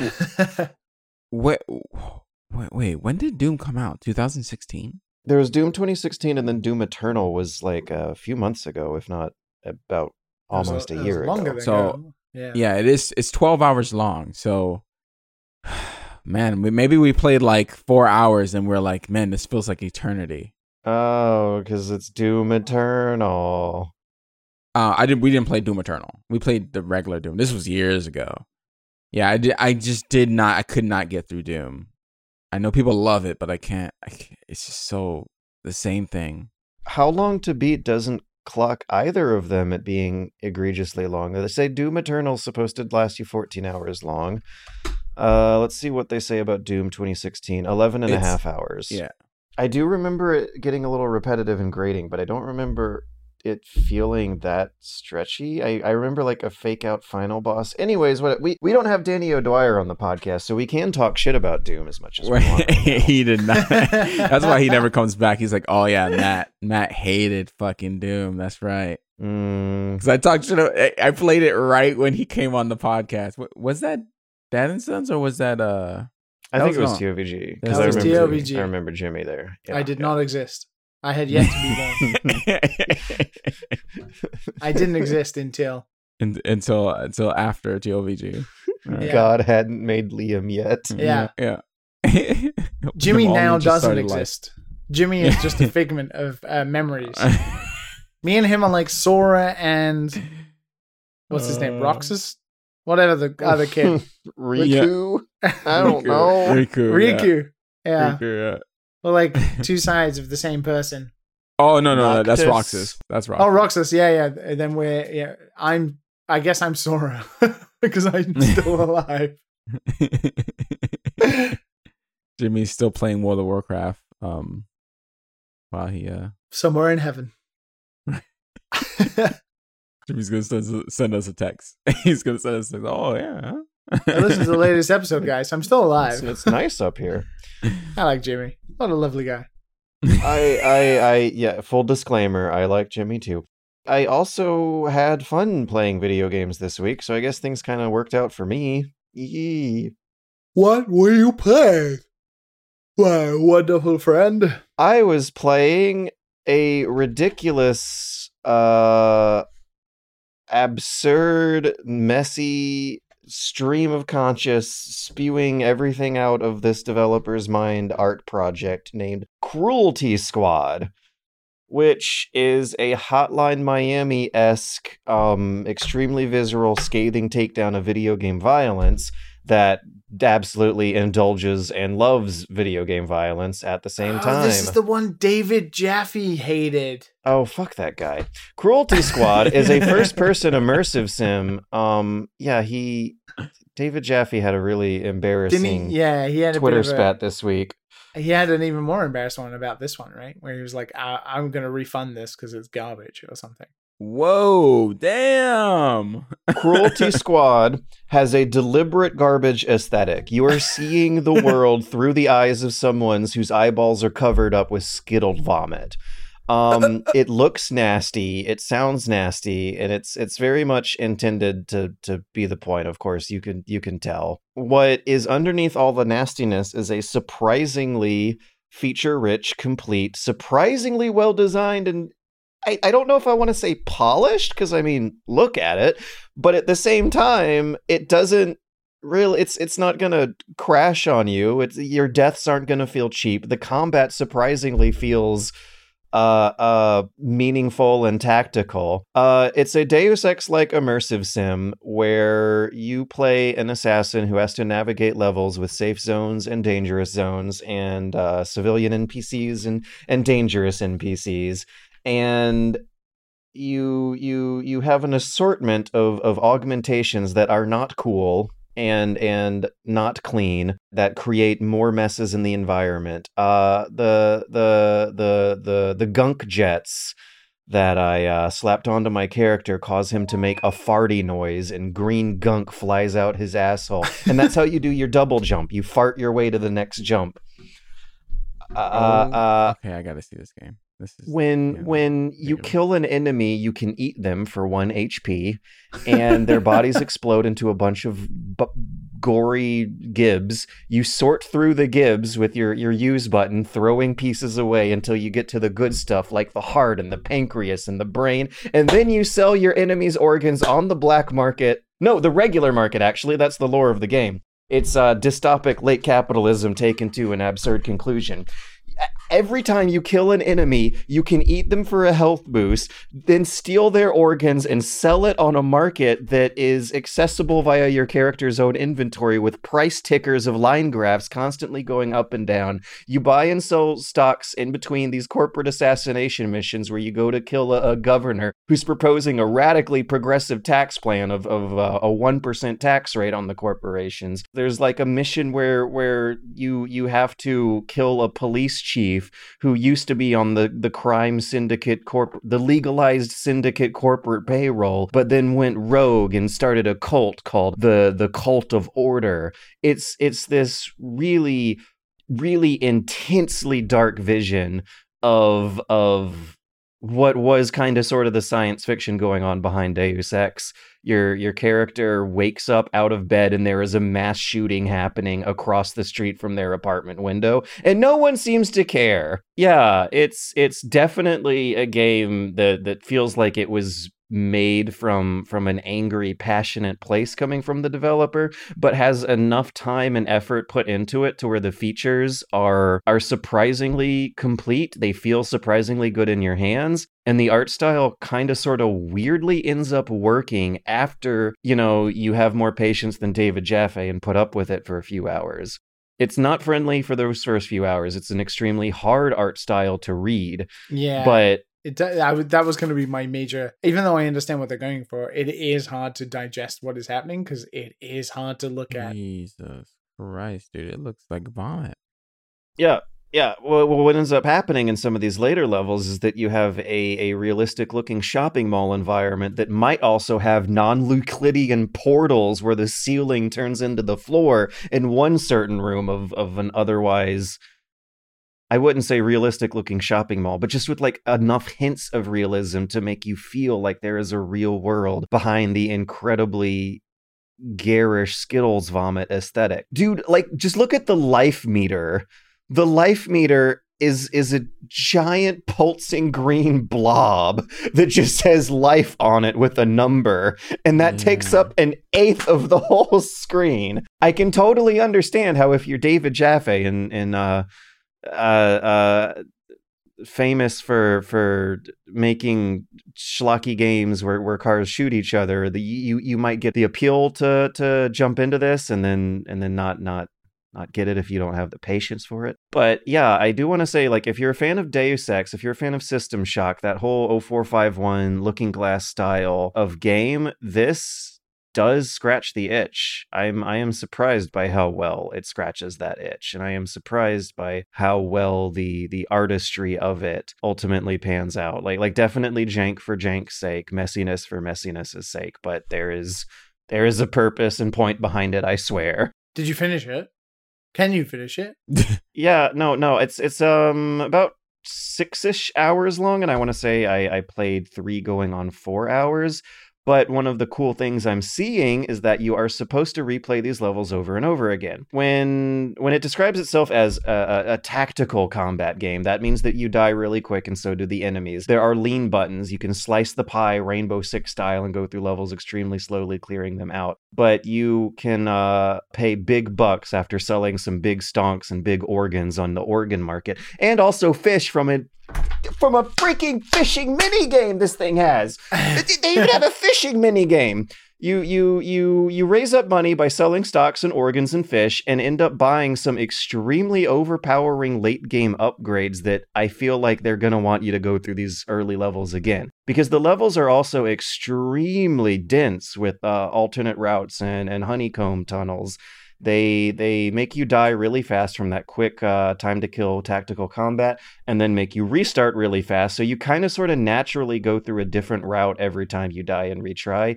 Wait, wait, wait. When did Doom come out? 2016. there was doom 2016 and then doom eternal was like a few months ago if not about almost a, that was year longer ago than So, go. yeah. Yeah, it is. It's 12 hours long. So, (sighs) (sighs) man, we, maybe we played like four hours and we're like, man, this feels like eternity. oh because it's doom eternal Uh, I did. We didn't play Doom Eternal. We played the regular Doom. This was years ago. Yeah, I did. I just did not. I could not get through Doom. I know people love it, but I can't. I can't it's just so the same thing. how long to beat doesn't clock either of them at being egregiously long. They say Doom Eternal's supposed to last you 14 hours long. Uh, let's see what they say about Doom 2016. 11 and a half hours. Yeah. I do remember it getting a little repetitive and grating, but I don't remember it feeling that stretchy. I, I remember like a fake out final boss. Anyways, what we we don't have Danny O'Dwyer on the podcast, so we can talk shit about Doom as much as we want. (laughs) he did not. (laughs) That's why he never comes back. He's like, oh yeah, Matt. Matt hated fucking Doom. That's right. Mm, Because I talked shit. I- played it right when he came on the podcast. Wa- Was that Dad and Sons or was that uh? I That think it was was not- TOVG. That 'cause I was remember, TOVG. I remember Jimmy there. Yeah, I did yeah. not exist. I had yet to be born. (laughs) I didn't exist until. Un- until until after TOVG. Yeah. God hadn't made Liam yet. Yeah. yeah. (laughs) Jimmy now doesn't started life. exist. Jimmy is just a (laughs) figment of uh, memories. Me and him are like Sora and what's his name, Uh, Roxas, whatever the other kid, (laughs) Riku. I don't know. Riku. Riku. Yeah. Yeah, Riku, yeah. we're like (laughs) two sides of the same person. Oh no no, no that's Roxas. That's Roxas. Oh, Roxas, yeah, yeah. And then we're yeah. I'm. I guess I'm Sora (laughs) because I'm still alive. Jimmy's still playing World of Warcraft. Um, while he uh, Somewhere in heaven. (laughs) Jimmy's gonna send, send us a text. (laughs) He's gonna send us. A text. Oh yeah. huh?" I listened to the latest episode, (laughs) guys. I'm still It's, alive. it's nice up here. I like Jimmy. What a lovely guy. I, I, I, yeah. Full disclaimer: I like Jimmy too. I also had fun playing video games this week, so I guess things kind of worked out for me. Yee. What were you playing? My wonderful friend. I was playing a ridiculous, uh, absurd, messy stream of conscious spewing everything out of this developer's mind art project named Cruelty Squad, which is a Hotline Miami esque, um, extremely visceral, scathing takedown of video game violence that absolutely indulges and loves video game violence at the same Oh, time. This is the one David Jaffe hated. Oh, fuck that guy. Cruelty Squad is a (laughs) first person immersive sim. Um yeah, he David Jaffe had a really embarrassing he? Yeah, he had a Twitter a- spat this week. He had an even more embarrassing one about this one, right? Where he was like, I- "I'm gonna refund this because it's garbage or something." Whoa! Damn. Cruelty (laughs) Squad has a deliberate garbage aesthetic. You are seeing the (laughs) world through the eyes of someone whose eyeballs are covered up with skittled vomit. Um, (laughs) it looks nasty, it sounds nasty, and it's it's very much intended to to be the point. Of course, you can you can tell what is underneath all the nastiness is a surprisingly feature-rich, complete, surprisingly well designed and I, I don't know if I want to say polished because I mean look at it, but at the same time it doesn't really it's it's not gonna crash on you. It's your deaths aren't gonna feel cheap. The combat surprisingly feels uh uh meaningful and tactical. Uh it's a Deus Ex like immersive sim where you play an assassin who has to navigate levels with safe zones and dangerous zones and uh civilian NPCs and and dangerous NPCs and you you you have an assortment of of augmentations that are not cool and and not clean that create more messes in the environment uh the the the the the gunk jets that I uh, slapped onto my character cause him to make a farty noise and green gunk flies out his asshole. And that's how you do your double jump. You fart your way to the next jump. Uh, uh, okay, I gotta see this game. Is when yeah, when you kill an enemy, you can eat them for one HP, and their bodies explode into a bunch of bu- gory gibs. You sort through the gibs with your your use button, throwing pieces away until you get to the good stuff like the heart and the pancreas and the brain, and then you sell your enemy's organs on the black market. No, the regular market. Actually, that's the lore of the game. It's uh, dystopic late capitalism taken to an absurd conclusion every time you kill an enemy, you can eat them for a health boost, then steal their organs and sell it on a market that is accessible via your character's own inventory with price tickers of line graphs constantly going up and down. You buy and sell stocks in between these corporate assassination missions where you go to kill a, a governor who's proposing a radically progressive tax plan of, of uh, a 1% tax rate on the corporations. There's like a mission where where you you have to kill a police chief who used to be on the the crime syndicate corp the legalized syndicate corporate payroll, but then went rogue and started a cult called the the Cult of Order. It's it's this really really intensely dark vision of of what was kind of sort of the science fiction going on behind Deus Ex. Your your character wakes up out of bed and there is a mass shooting happening across the street from their apartment window and no one seems to care. Yeah, it's it's definitely a game that that feels like it was made from from an angry passionate place coming from the developer but has enough time and effort put into it to where the features are are surprisingly complete they feel surprisingly good in your hands and the art style kind of sort of weirdly ends up working after you know you have more patience than David Jaffe and put up with it for a few hours it's not friendly for those first few hours. It's an extremely hard art style to read. Yeah. But it I that was going to be my major even though i understand what they're going for it is hard to digest what is happening because it is hard to look at Jesus Christ, dude! It looks like vomit. yeah yeah well, well, what ends up happening in some of these later levels is that you have a, a realistic looking shopping mall environment that might also have non-euclidean portals where the ceiling turns into the floor in one certain room of, of an otherwise I wouldn't say realistic looking shopping mall, but just with like enough hints of realism to make you feel like there is a real world behind the incredibly garish Skittles vomit aesthetic. Dude, like just look at the life meter. The life meter is is a giant pulsing green blob that just says life on it with a number and that takes up an eighth of the (laughs) whole screen i can totally understand how if you're david jaffe and and uh uh uh famous for for making schlocky games where, where cars shoot each other the you you might get the appeal to to jump into this and then and then not not not get it if you don't have the patience for it. But yeah, I do want to say like if you're a fan of Deus Ex, if you're a fan of System Shock, that whole 0451 looking glass style of game, this does scratch the itch. I'm I am surprised by how well it scratches that itch and I am surprised by how well the the artistry of it ultimately pans out. Like like definitely jank for jank's sake, messiness for messiness's sake, but there is there is a purpose and point behind it, I swear. did you finish it can you finish it (laughs) Yeah, no, no, it's it's um about six-ish hours long, and I want to say I I played three going on four hours. But one of the cool things I'm seeing is that you are supposed to replay these levels over and over again. When when it describes itself as a, a, a tactical combat game, that means that you die really quick, and so do the enemies. There are lean buttons. You can slice the pie Rainbow Six style and go through levels extremely slowly, clearing them out. But you can uh, pay big bucks after selling some big stonks and big organs on the organ market, and also fish from it from a freaking fishing mini game this thing has. (laughs) they even have a fishing mini game. You you you you raise up money by selling stocks and organs and fish and end up buying some extremely overpowering late game upgrades that I feel like they're going to want you to go through these early levels again because the levels are also extremely dense with uh, alternate routes and and honeycomb tunnels they they make you die really fast from that quick uh, time to kill tactical combat and then make you restart really fast. So you kind of sort of naturally go through a different route every time you die and retry.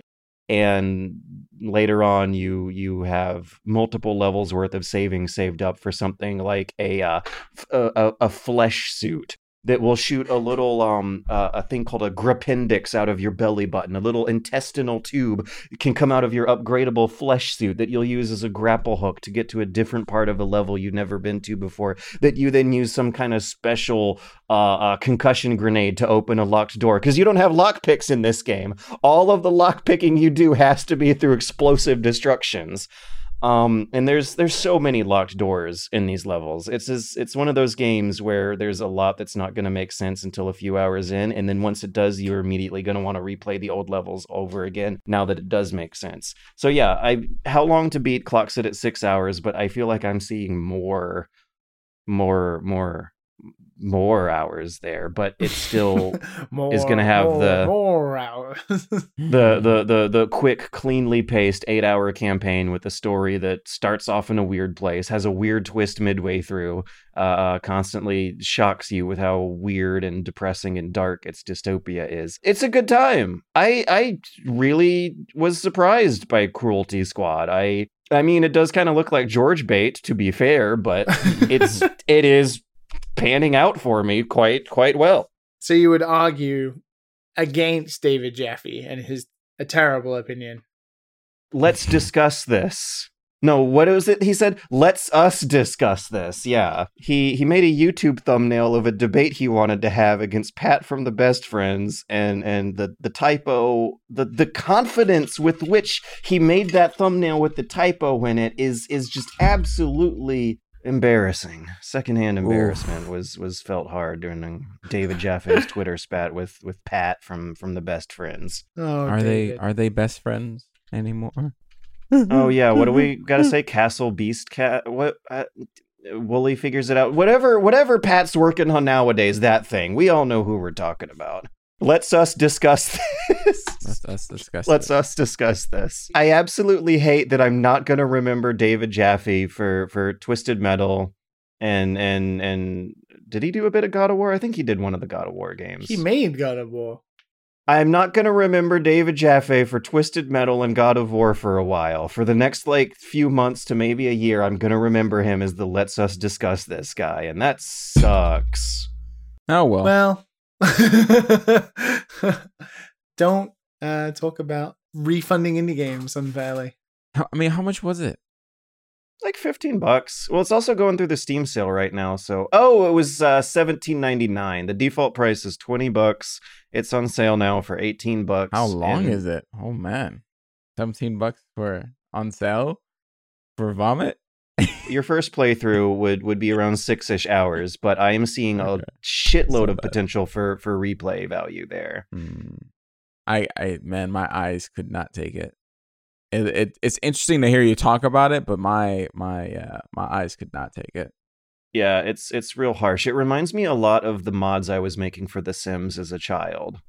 And later on you you have multiple levels worth of savings saved up for something like a uh, f- a, a- a flesh suit that will shoot a little um uh, a thing called a grapendix out of your belly button. A little intestinal tube can come out of your upgradable flesh suit that you'll use as a grapple hook to get to a different part of a level you've never been to before that you then use some kind of special uh, uh, concussion grenade to open a locked door. Because you don't have lock picks in this game. All of the lock picking you do has to be through explosive destructions Um, and there's there's so many locked doors in these levels. It's just, it's one of those games where there's a lot that's not going to make sense until a few hours in, and then once it does, you're immediately going to want to replay the old levels over again. Now that it does make sense. So yeah, I how long to beat clocks it at six hours, but I feel like I'm seeing more, more, more more hours there, but it still (laughs) more, is gonna have more, the- more hours. (laughs) the the the the quick, cleanly paced eight hour campaign with a story that starts off in a weird place, has a weird twist midway through, uh, constantly shocks you with how weird and depressing and dark its dystopia is. It's a good time. I I really was surprised by Cruelty Squad. I I mean, it does kind of look like George Bait, to be fair, but (laughs) it's it is panning out for me quite quite well. so you would argue against David Jaffe and his a terrible opinion. let's discuss this. No, what was it? He said, "Let's us discuss this." Yeah, he he made a YouTube thumbnail of a debate he wanted to have against Pat from the Best Friends, and and the the typo, the the confidence with which he made that thumbnail with the typo in it is is just absolutely embarrassing. Secondhand embarrassment was was felt hard during David Jaffe's (laughs) Twitter spat with with Pat from from the Best Friends. Oh, are they are they best friends anymore? Oh yeah, what do we (laughs) got to say? Castle Beast Cat? What? Uh, Woolie figures it out. Whatever, whatever Pat's working on nowadays, that thing. We all know who we're talking about. Let's us discuss (laughs) this. Let's us discuss. Let's it. us discuss this. I absolutely hate that I'm not going to remember David Jaffe for for Twisted Metal and and and did he do a bit of God of War? I think he did one of the God of War games. He made God of War. I'm not going to remember David Jaffe for Twisted Metal and God of War for a while. For the next like few months to maybe a year, I'm going to remember him as the let's us discuss this guy, and that sucks. Oh well. Well, (laughs) don't uh, talk about refunding indie games unfairly. I mean, how much was it? Like 15 bucks. Well, it's also going through the Steam sale right now. So, oh, it was uh 17.99. The default price is 20 bucks. It's on sale now for 18 bucks. How long and- is it? Oh man, seventeen bucks for on sale for vomit. (laughs) your first playthrough would would be around six ish hours, but I am seeing a Okay. shitload So of potential for for replay value there. Hmm. I, I, man, my eyes could not take it. It, it. It's interesting to hear you talk about it, but my, my, uh, my eyes could not take it. Yeah, it's it's real harsh. It reminds me a lot of the mods I was making for The Sims as a child.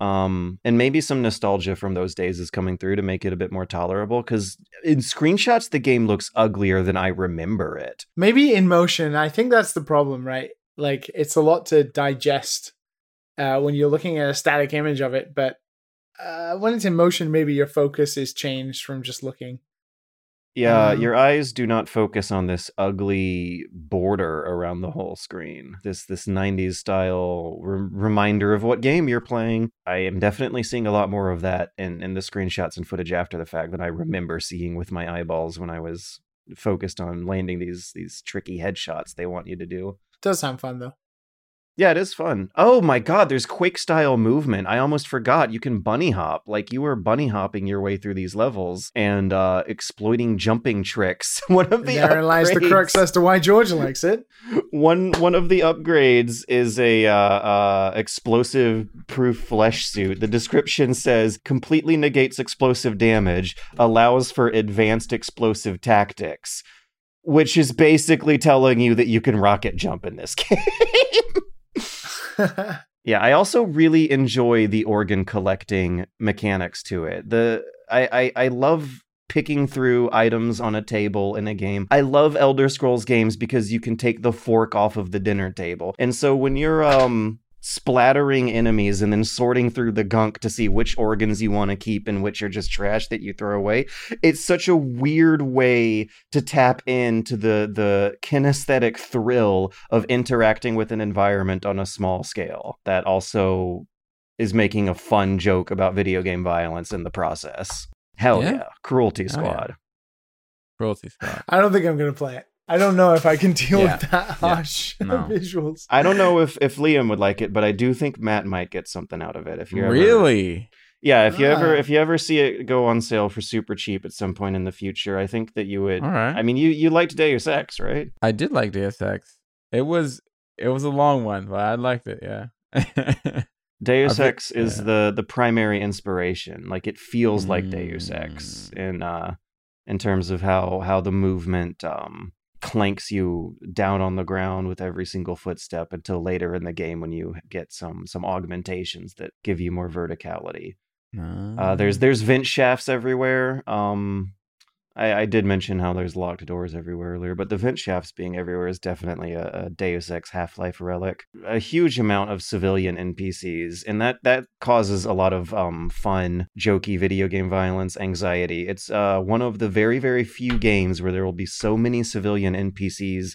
Um, and maybe some nostalgia from those days is coming through to make it a bit more tolerable. Because in screenshots, the game looks uglier than I remember it. Maybe in motion, I think that's the problem, right? Like it's a lot to digest uh, when you're looking at a static image of it, but uh, when it's in motion, maybe your focus is changed from just looking. Yeah, Um, your eyes do not focus on this ugly border around the whole screen. This this 90s style re- reminder of what game you're playing. I am definitely seeing a lot more of that in in the screenshots and footage after the fact than I remember seeing with my eyeballs when I was focused on landing these these tricky headshots they want you to do. does sound fun though. Yeah, it is fun. Oh my god, there's Quake style movement. I almost forgot you can bunny hop. Like you were bunny hopping your way through these levels and uh exploiting jumping tricks. (laughs) One of the Therein lies the crux as to why George likes it. (laughs) one one of the upgrades is a uh, uh, explosive proof flesh suit. The description says completely negates explosive damage, allows for advanced explosive tactics, which is basically telling you that you can rocket jump in this (laughs) game. (laughs) Yeah, I also really enjoy the organ collecting mechanics to it. The I, I I love picking through items on a table in a game. I love Elder Scrolls games because you can take the fork off of the dinner table. And so when you're um splattering enemies and then sorting through the gunk to see which organs you want to keep and which are just trash that you throw away, it's such a weird way to tap into the the kinesthetic thrill of interacting with an environment on a small scale that also is making a fun joke about video game violence in the process. Hell yeah, Yeah. Cruelty Oh, yeah. Squad. Cruelty Squad. I don't think I'm gonna play it. I don't know if I can (laughs) deal Yeah. with that Yeah. (laughs) harsh No. visuals. I don't know if if Liam would like it, but I do think Matt might get something out of it. If you're ever- Really? Yeah, if you ever Ah. if you ever see it go on sale for super cheap at some point in the future, I think that you would. All right. I mean, you you liked Deus Ex, right? I did like Deus Ex. It was it was a long one, but I liked it. Yeah. Deus I thi- Ex is yeah. the the primary inspiration. Like it feels like Deus Ex Mm. in uh in terms of how how the movement um clanks you down on the ground with every single footstep until later in the game when you get some some augmentations that give you more verticality. Uh, there's there's vent shafts everywhere. Um, I, I did mention how there's locked doors everywhere earlier, but the vent shafts being everywhere is definitely a, a Deus Ex Half Life relic. A huge amount of civilian NPCs, and that that causes a lot of um, fun, jokey video game violence, anxiety. It's uh, one of the very very few games where there will be so many civilian NPCs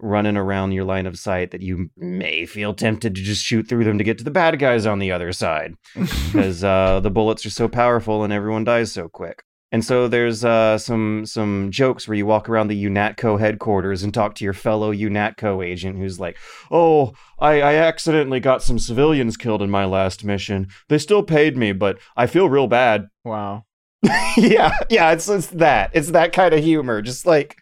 running around your line of sight that you may feel tempted to just shoot through them to get to the bad guys on the other side (laughs) because uh, the bullets are so powerful and everyone dies so quick. And so there's uh, some some jokes where you walk around the UNATCO headquarters and talk to your fellow UNATCO agent who's like, "Oh, I, I accidentally got some civilians killed in my last mission. They still paid me, but I feel real bad." (laughs) wow. yeah, yeah, it's it's that. It's that kind of humor, just like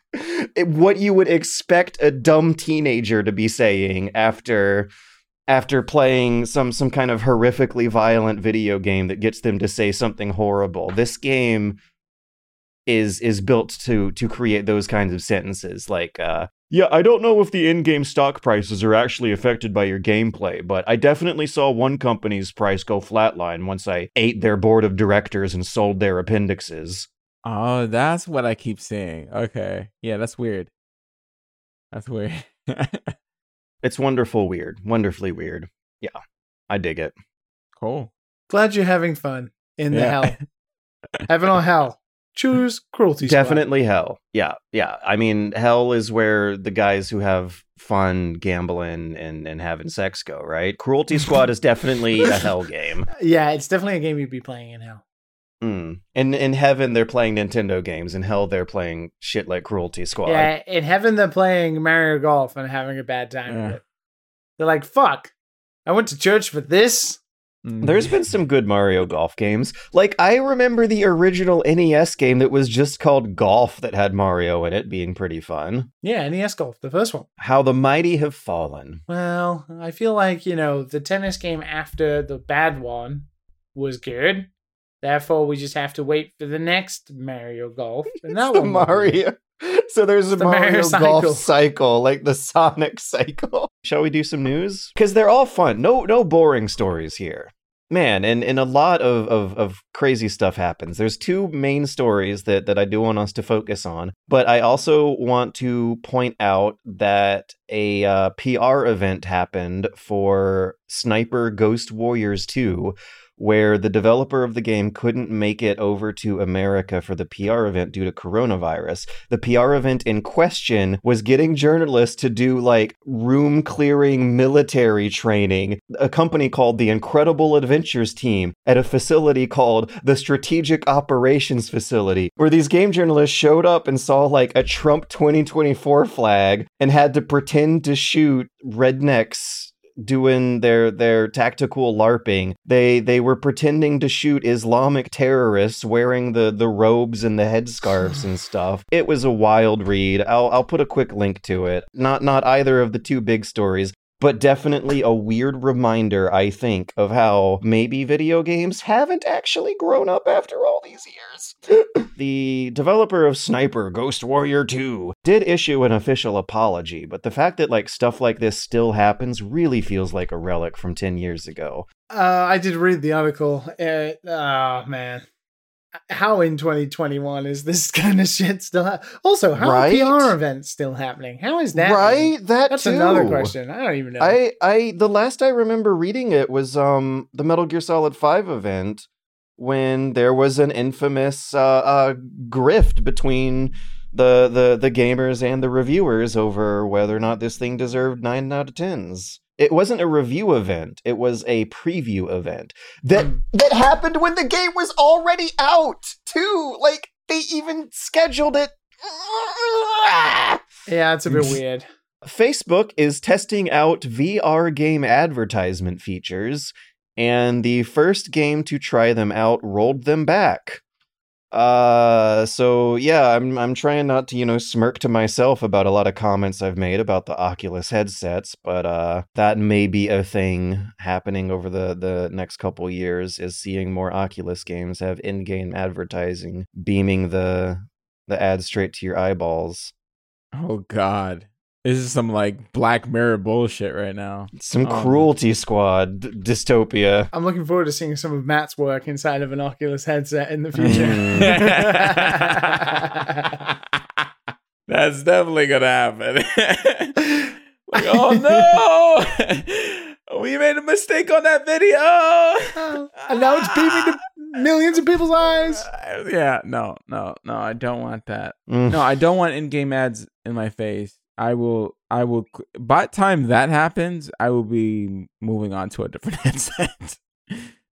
it, what you would expect a dumb teenager to be saying after after playing some some kind of horrifically violent video game that gets them to say something horrible. This game is is built to to create those kinds of sentences like uh yeah, I don't know if the in-game stock prices are actually affected by your gameplay, but I definitely saw one company's price go flatline once I ate their board of directors and sold their appendixes. Oh, that's what I keep saying. Okay. Yeah, that's weird. That's weird. (laughs) It's wonderful weird, wonderfully weird. Yeah. I dig it. cool. Glad you're having fun in the hell. (laughs) Heaven or hell. Choose cruelty. Squad. Definitely hell. Yeah, yeah. I mean, hell is where the guys who have fun gambling and, and having sex go, right? Cruelty (laughs) Squad is definitely a hell game. Yeah, it's definitely a game you'd be playing in hell. Mm. In in heaven, they're playing Nintendo games. In hell, they're playing shit like Cruelty Squad. Yeah, in heaven they're playing Mario Golf and having a bad time Yeah. with it. They're like, "Fuck, I went to church for this." Mm. There's been some good Mario Golf games. Like I remember the original NES game that was just called Golf that had Mario in it, being pretty fun. Yeah, NES Golf, the first one. How the mighty have fallen. Well, I feel like you know the tennis game after the bad one was good. Therefore, we just have to wait for the next Mario Golf. And that one. Mario. (laughs) So there's a the Mario, Mario Golf cycle. cycle, like the Sonic (laughs) cycle. Shall we do some news? Because they're all fun. No, no boring stories here. Man, and, and a lot of, of, of crazy stuff happens. There's two main stories that, that I do want us to focus on, but I also want to point out that a uh, PR event happened for Sniper Ghost Warriors 2, where the developer of the game couldn't make it over to America for the PR event due to coronavirus. The PR event in question was getting journalists to do like room clearing military training. A company called the Incredible Adventures Team at a facility called the Strategic Operations Facility, where these game journalists showed up and saw like a Trump 2024 flag and had to pretend to shoot rednecks doing their their tactical larping. They they were pretending to shoot islamic terrorists wearing the the robes and the headscarves and (sighs) stuff. It was a wild read. I'll i'll put a quick link to it. Not not either of the two big stories but definitely a weird reminder, I think, of how maybe video games haven't actually grown up after all these years. (clears throat) the developer of Sniper Ghost Warrior 2 did issue an official apology, but the fact that like stuff like this still happens really feels like a relic from 10 years ago. Uh, I did read the article. Uh, oh man, how in 2021 is this (laughs) kind of shit still? Ha- also, how Right? are PR events still happening? How is that? right? That That's too. another question. I don't even know. I I the last I remember reading it was um the Metal Gear Solid 5 event when there was an infamous uh, uh grift between the the the gamers and the reviewers over whether or not this thing deserved 9 out of 10s. It wasn't a review event, it was a preview event that Mm. that happened when the game was already out too. Like they even scheduled it (laughs) yeah, it's a bit (laughs) weird. Facebook is testing out VR game advertisement features and the first game to try them out rolled them back. Uh, so yeah, I'm I'm trying not to you know smirk to myself about a lot of comments I've made about the Oculus headsets, but uh, that may be a thing happening over the the next couple years. Is seeing more Oculus games have in-game advertising beaming the the ad straight to your eyeballs. Oh God, this is some like Black Mirror bullshit right now. Some Oh. cruelty squad d- dystopia. I'm looking forward to seeing some of Matt's work inside of an Oculus headset in the future. (laughs) That's definitely gonna happen. (laughs) like, oh no, (laughs) we made a mistake on that video. and now it's beaming to millions of people's eyes. Uh, yeah, no, no, no. I don't want that. Mm. No, I don't want in-game ads in my face. I will. I will. By time that happens, I will be moving on to a different (laughs) headset.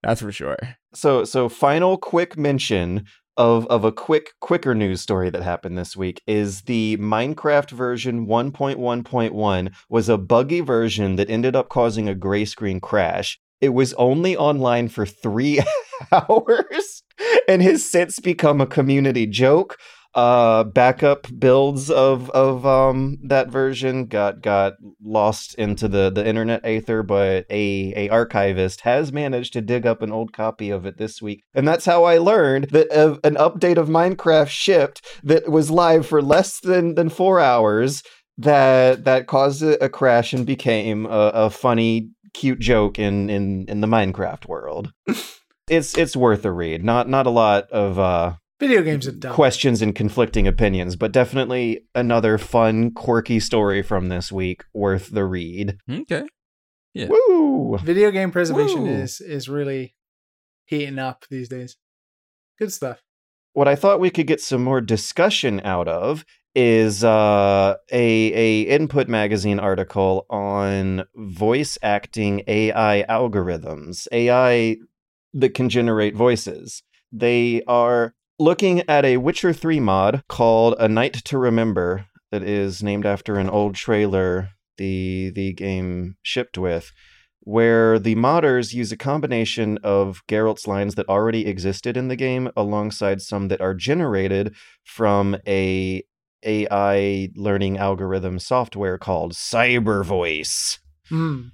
That's for sure. So so final quick mention of of a quick quicker news story that happened this week is the Minecraft version 1.1.1 was a buggy version that ended up causing a gray screen crash. It was only online for 3 (laughs) hours and has since become a community joke. Uh backup builds of of um that version got got lost into the the internet aether but a a archivist has managed to dig up an old copy of it this week. And that's how i learned that uh, an update of minecraft shipped that was live for less than than four hours that that caused a, a crash and became a, a funny cute joke in in in the minecraft world. (laughs) It's it's worth a read. Not not a lot of uh Video games are dumb. questions and conflicting opinions, but definitely another fun, quirky story from this week worth the read. Okay. Yeah. Woo! Video game preservation Woo. is is really heating up these days. Good stuff. What I thought we could get some more discussion out of is uh, a a Input magazine article on voice acting AI algorithms, AI that can generate voices. They are looking at a Witcher 3 mod called A Night to Remember that is named after an old trailer the the game shipped with where the modders use a combination of Geralt's lines that already existed in the game alongside some that are generated from a AI learning algorithm software called Cyber Voice. Hmm.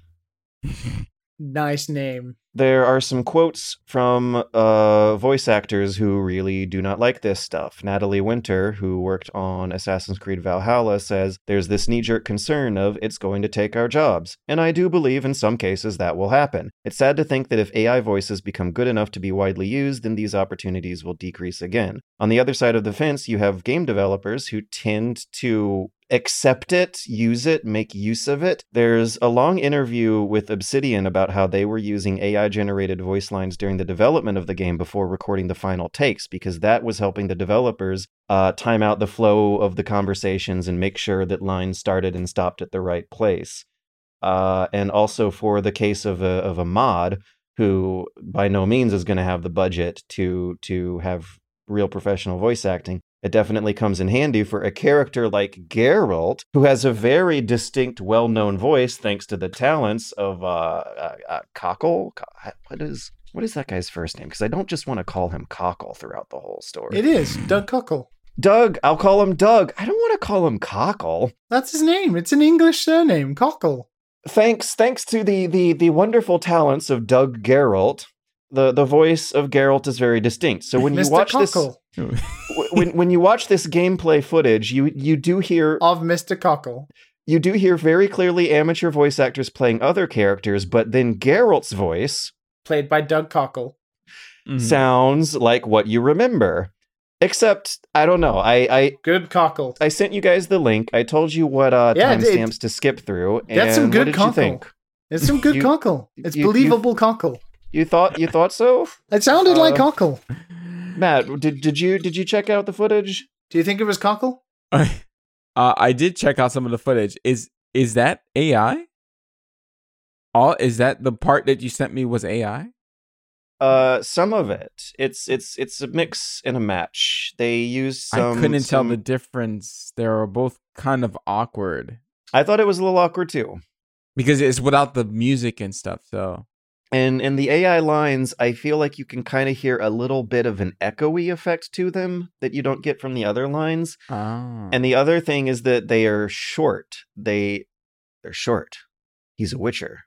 (laughs) nice name. There are some quotes from uh, voice actors who really do not like this stuff. Natalie Winter, who worked on Assassin's Creed Valhalla, says there's this knee jerk concern of it's going to take our jobs. And I do believe in some cases that will happen. It's sad to think that if AI voices become good enough to be widely used, then these opportunities will decrease again. On the other side of the fence, you have game developers who tend to accept it, use it, make use of it. There's a long interview with Obsidian about how they were using AI generated voice lines during the development of the game before recording the final takes because that was helping the developers uh, time out the flow of the conversations and make sure that lines started and stopped at the right place. Uh, and also for the case of a of a mod who by no means is going to have the budget to to have real professional voice acting it definitely comes in handy for a character like Geralt, who has a very distinct, well known voice thanks to the talents of uh, uh, uh, Cockle. What is. What is that guy's first name? Because I don't just want to call him Cockle throughout the whole story. It is Doug Cockle. Doug. I'll call him Doug. I don't want to call him Cockle. That's his name. It's an English surname, Cockle. Thanks, thanks to the the the wonderful talents of Doug Geralt, the the voice of Geralt is very distinct. So when you Mr. watch this, Cockle w- when when you watch this gameplay footage, you you do hear of Mr. Cockle. you do hear very clearly amateur voice actors playing other characters, but then Geralt's voice played by Doug Cockle. Mhm. sounds like what you remember. Except I don't know. I I Good Cockle. I sent you guys the link. I told you what uh, Yeah, it- timestamps to skip through. And That's some what good did cockle. you think? It's some good You- cockle. It's you- you- believable cockle. You thought you thought so, It sounded like Uh, cockle. Matt? Did did you did you check out the footage? Do you think it was cockle? (laughs) uh, I did check out some of the footage. Is is that AI? All is that the part that you sent me was AI? Uh, some of it. It's it's it's a mix and a match. They used some. I couldn't tell the difference. They were both kind of awkward I thought it was a little awkward too. because it's without the music and stuff. So And and the AI lines, I feel like you can kind of hear a little bit of an echoey effect to them that you don't get from the other lines. Oh. And the other thing is that they are short. They they're short. He's a witcher.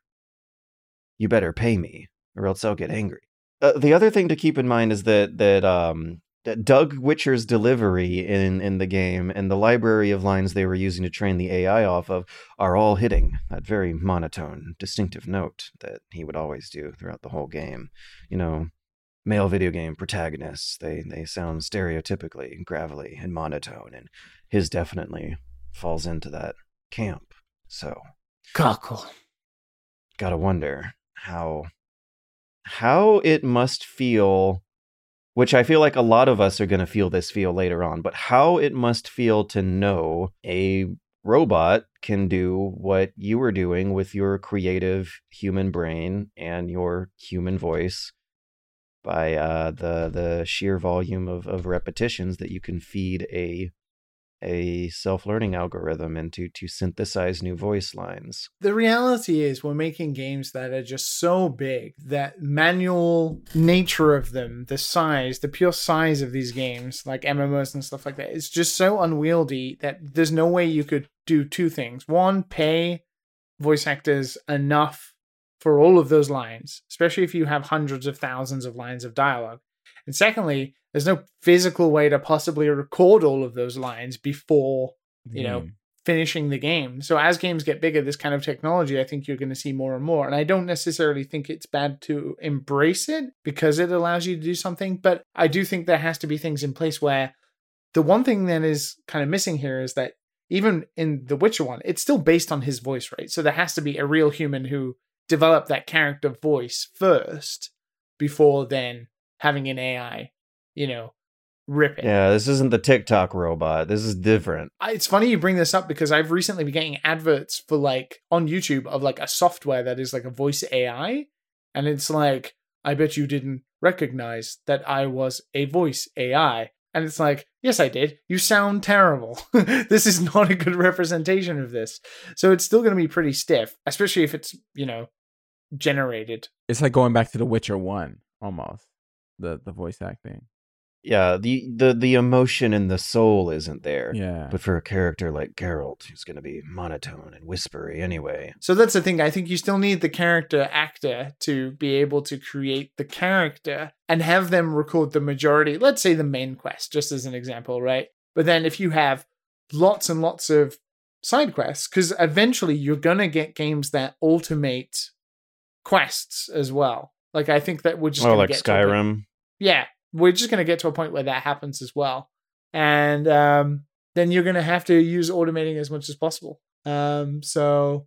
You better pay me, or else I'll get angry. Uh, the other thing to keep in mind is that that um Doug Witcher's delivery in in the game and the library of lines they were using to train the AI off of are all hitting that very monotone, distinctive note that he would always do throughout the whole game. You know, male video game protagonists they they sound stereotypically gravelly and monotone, and his definitely falls into that camp. So Cockle. gotta wonder how how it must feel which i feel like a lot of us are going to feel this feel later on but how it must feel to know a robot can do what you were doing with your creative human brain and your human voice by uh, the the sheer volume of, of repetitions that you can feed a a self-learning algorithm into to synthesize new voice lines The reality is, we're making games that are just so big that manual nature of them, the size, the pure size of these games, like MMOs and stuff like that, is just so unwieldy that there's no way you could do two things. One, pay voice actors enough for all of those lines, especially if you have hundreds of thousands of lines of dialogue. And secondly, there's no physical way to possibly record all of those lines before you know, Mm. finishing the game. So as games get bigger, this kind of technology, I think you're going to see more and more. And I don't necessarily think it's bad to embrace it because it allows you to do something, but I do think there has to be things in place where the one thing that is kind of missing here is that even in the Witcher one, it's still based on his voice, right? So there has to be a real human who developed that character voice first before then having an AI, you know, rip it. yeah this isn't the tiktok robot this is different I- it's funny you bring this up because I've recently been getting adverts for like on YouTube of like a software that is like a voice AI, and it's like, I bet you didn't recognize that I was a voice AI. And it's like, yes, I did. You sound terrible. (laughs) this is not a good representation of this. So it's still going to be pretty stiff, especially if it's, you know, generated. It's like going back to The Witcher One almost. The the voice acting. yeah the the the emotion and the soul isn't there Yeah. but for a character like Geralt who's going to be monotone and whispery anyway So that's the thing. I think you still need the character actor to be able to create the character and have them record the majority, let's say the main quest, just as an example, right? But then if you have lots and lots of side quests, because eventually you're going to get games that automate quests as well. Like, I think that we're just oh like Skyrim yeah, we're just going to get to a point where that happens as well. And um, then you're going to have to use automating as much as possible. Um, so,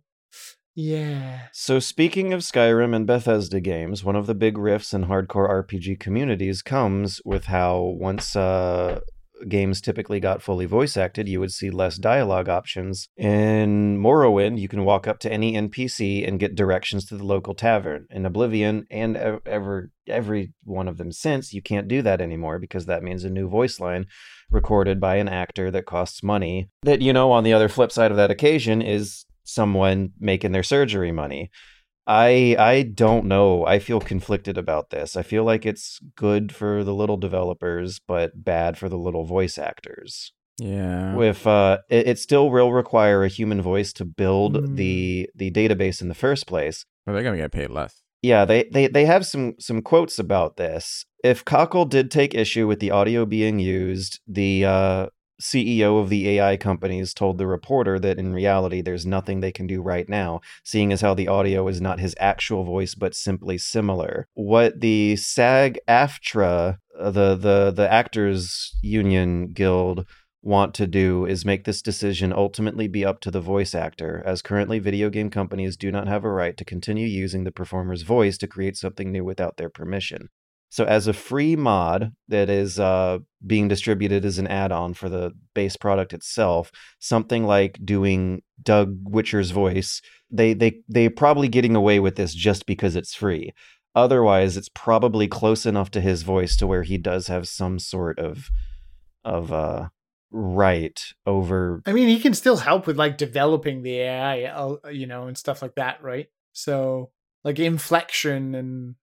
yeah. So, speaking of Skyrim and Bethesda games, one of the big rifts in hardcore RPG communities comes with how once uh, games typically got fully voice acted, you would see less dialogue options. In Morrowind, you can walk up to any NPC and get directions to the local tavern. In Oblivion and ever every one of them since, you can't do that anymore because that means a new voice line recorded by an actor that costs money. That you know, on the other flip side of that occasion is someone making their surgery money. I I don't know. I feel conflicted about this. I feel like it's good for the little developers, but bad for the little voice actors. yeah. With uh, it, it still will require a human voice to build Mm. the the database in the first place. Well, they're gonna get paid less. Yeah, they, they they have some some quotes about this. If Cockle did take issue with the audio being used, the uh, CEO of the AI companies told the reporter that in reality there's nothing they can do right now, seeing as how the audio is not his actual voice but simply similar. What the SAG AFTRA, uh, the the the Actors Union Guild want to do is make this decision ultimately be up to the voice actor, as currently video game companies do not have a right to continue using the performer's voice to create something new without their permission. So, as a free mod that is uh, being distributed as an add on for the base product itself, something like doing Doug Witcher's voice, they, they, they're probably getting away with this just because it's free. Otherwise, it's probably close enough to his voice to where he does have some sort of of uh, right over I mean, he can still help with like developing the AI, uh, you know, and stuff like that, right? So like inflection and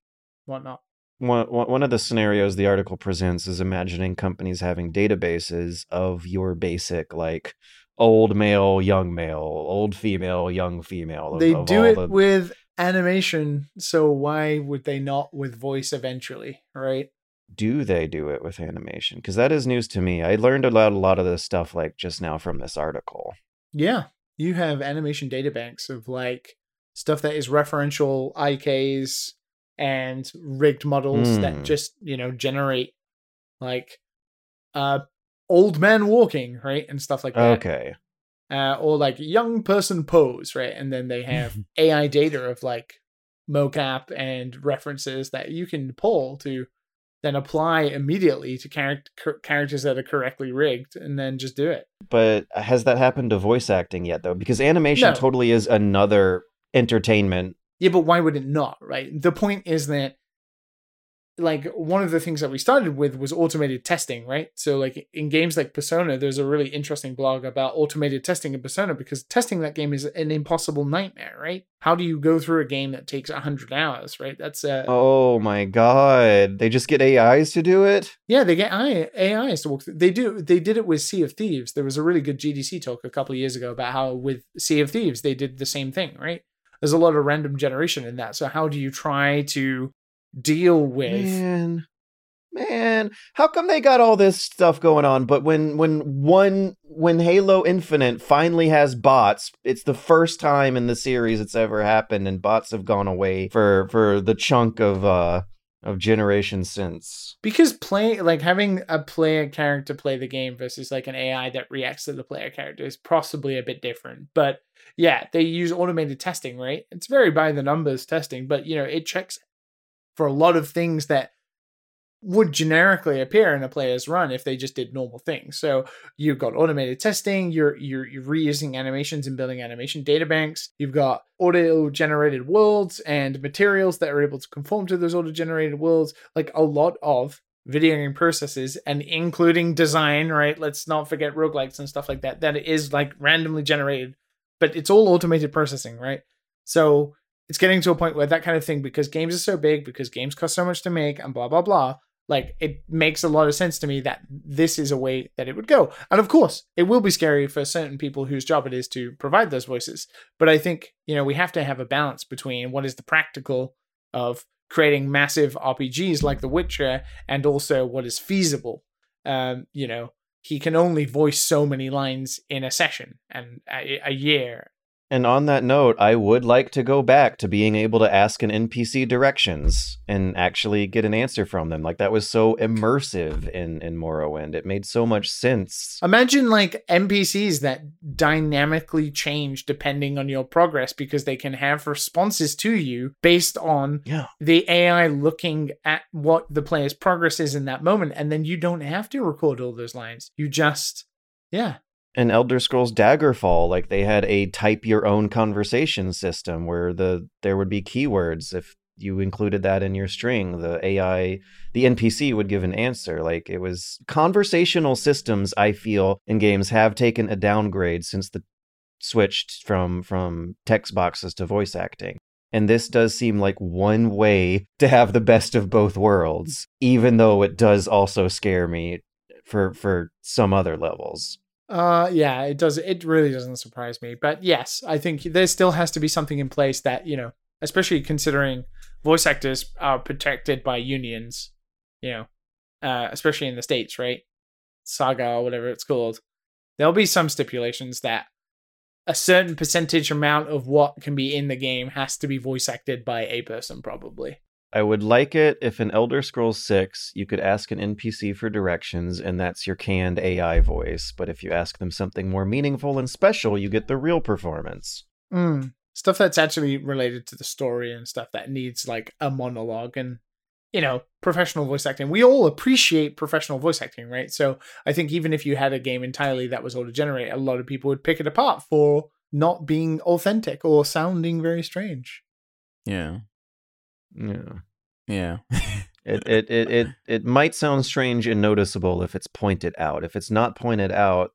whatnot. One, one of the scenarios the article presents is imagining companies having databases of your basic like old male, young male, old female, young female. They of do it the- with animation, so why would they not with voice eventually, right? do they do it with animation? Because that is news to me. I learned about a lot of this stuff like just now from this article. Yeah, you have animation databanks of like stuff that is referential IKs and rigged models Hmm. that just you know generate like uh old man walking right and stuff like that. Okay. uh, or like young person pose, right? And then they have (laughs) AI data of like mocap and references that you can pull to then apply immediately to char- characters that are correctly rigged, and then just do it. But has that happened to voice acting yet though? Because animation No. totally is another entertainment. Yeah, but why would it not, right? The point is that like one of the things that we started with was automated testing, right? So like in games like Persona, there's a really interesting blog about automated testing in Persona because testing that game is an impossible nightmare, right? How do you go through a game that takes 100 hours, right? That's uh Oh my god. They just get AIs to do it? yeah, they get AI, AIs to walk through. They do they did it with Sea of Thieves. There was a really good GDC talk a couple of years ago about how with Sea of Thieves they did the same thing, right? There's a lot of random generation in that. So how do you try to deal with Man. Man, how come they got all this stuff going on but when when one when Halo Infinite finally has bots, it's the first time in the series it's ever happened and bots have gone away for for the chunk of uh of generations since. because play like having a player character play the game versus like an AI that reacts to the player character is possibly a bit different. But yeah, they use automated testing, right? It's very by the numbers testing, but you know, it checks for a lot of things that would generically appear in a player's run if they just did normal things. So you've got automated testing, you're you're, you're reusing animations and building animation data banks. You've got auto generated worlds and materials that are able to conform to those auto generated worlds. Like a lot of video game processes and including design, right? Let's not forget roguelikes and stuff like that. That is like randomly generated, but it's all automated processing, right? So it's getting to a point where that kind of thing, because games are so big, because games cost so much to make, and blah blah blah. Like it makes a lot of sense to me that this is a way that it would go. And of course, it will be scary for certain people whose job it is to provide those voices. But I think, you know, we have to have a balance between what is the practical of creating massive RPGs like The Witcher and also what is feasible. Um, you know, he can only voice so many lines in a session and a, a year. And on that note, I would like to go back to being able to ask an NPC directions and actually get an answer from them. Like that was so immersive in in Morrowind. It made so much sense. Imagine like NPCs that dynamically change depending on your progress because they can have responses to you based on Yeah. the AI looking at what the player's progress is in that moment. And then you don't have to record all those lines. You just, yeah. In Elder Scrolls Daggerfall, like they had a type your own conversation system where the there would be keywords if you included that in your string, the AI, the NPC would give an answer. Like it was conversational systems. I feel in games have taken a downgrade since the switched from from text boxes to voice acting. And this does seem like one way (laughs) to have the best of both worlds, even though it does also scare me for for some other levels. Uh yeah, it does it really doesn't surprise me. But yes, I think there still has to be something in place that, you know, especially considering voice actors are protected by unions, you know, uh especially in the states, right? Saga or whatever it's called. There'll be some stipulations that a certain percentage amount of what can be in the game has to be voice acted by a person probably. I would like it if in Elder Scrolls 6 you could ask an NPC for directions and that's your canned AI voice, but if you ask them something more meaningful and special, you get the real performance. Mm. Stuff that's actually related to the story and stuff that needs like a monologue and you know professional voice acting. We all appreciate professional voice acting, right? So I think even if you had a game entirely that was auto generate, a lot of people would pick it apart for not being authentic or sounding very strange. Yeah. Yeah. Yeah. (laughs) It, it it it it might sound strange and noticeable if it's pointed out. If it's not pointed out,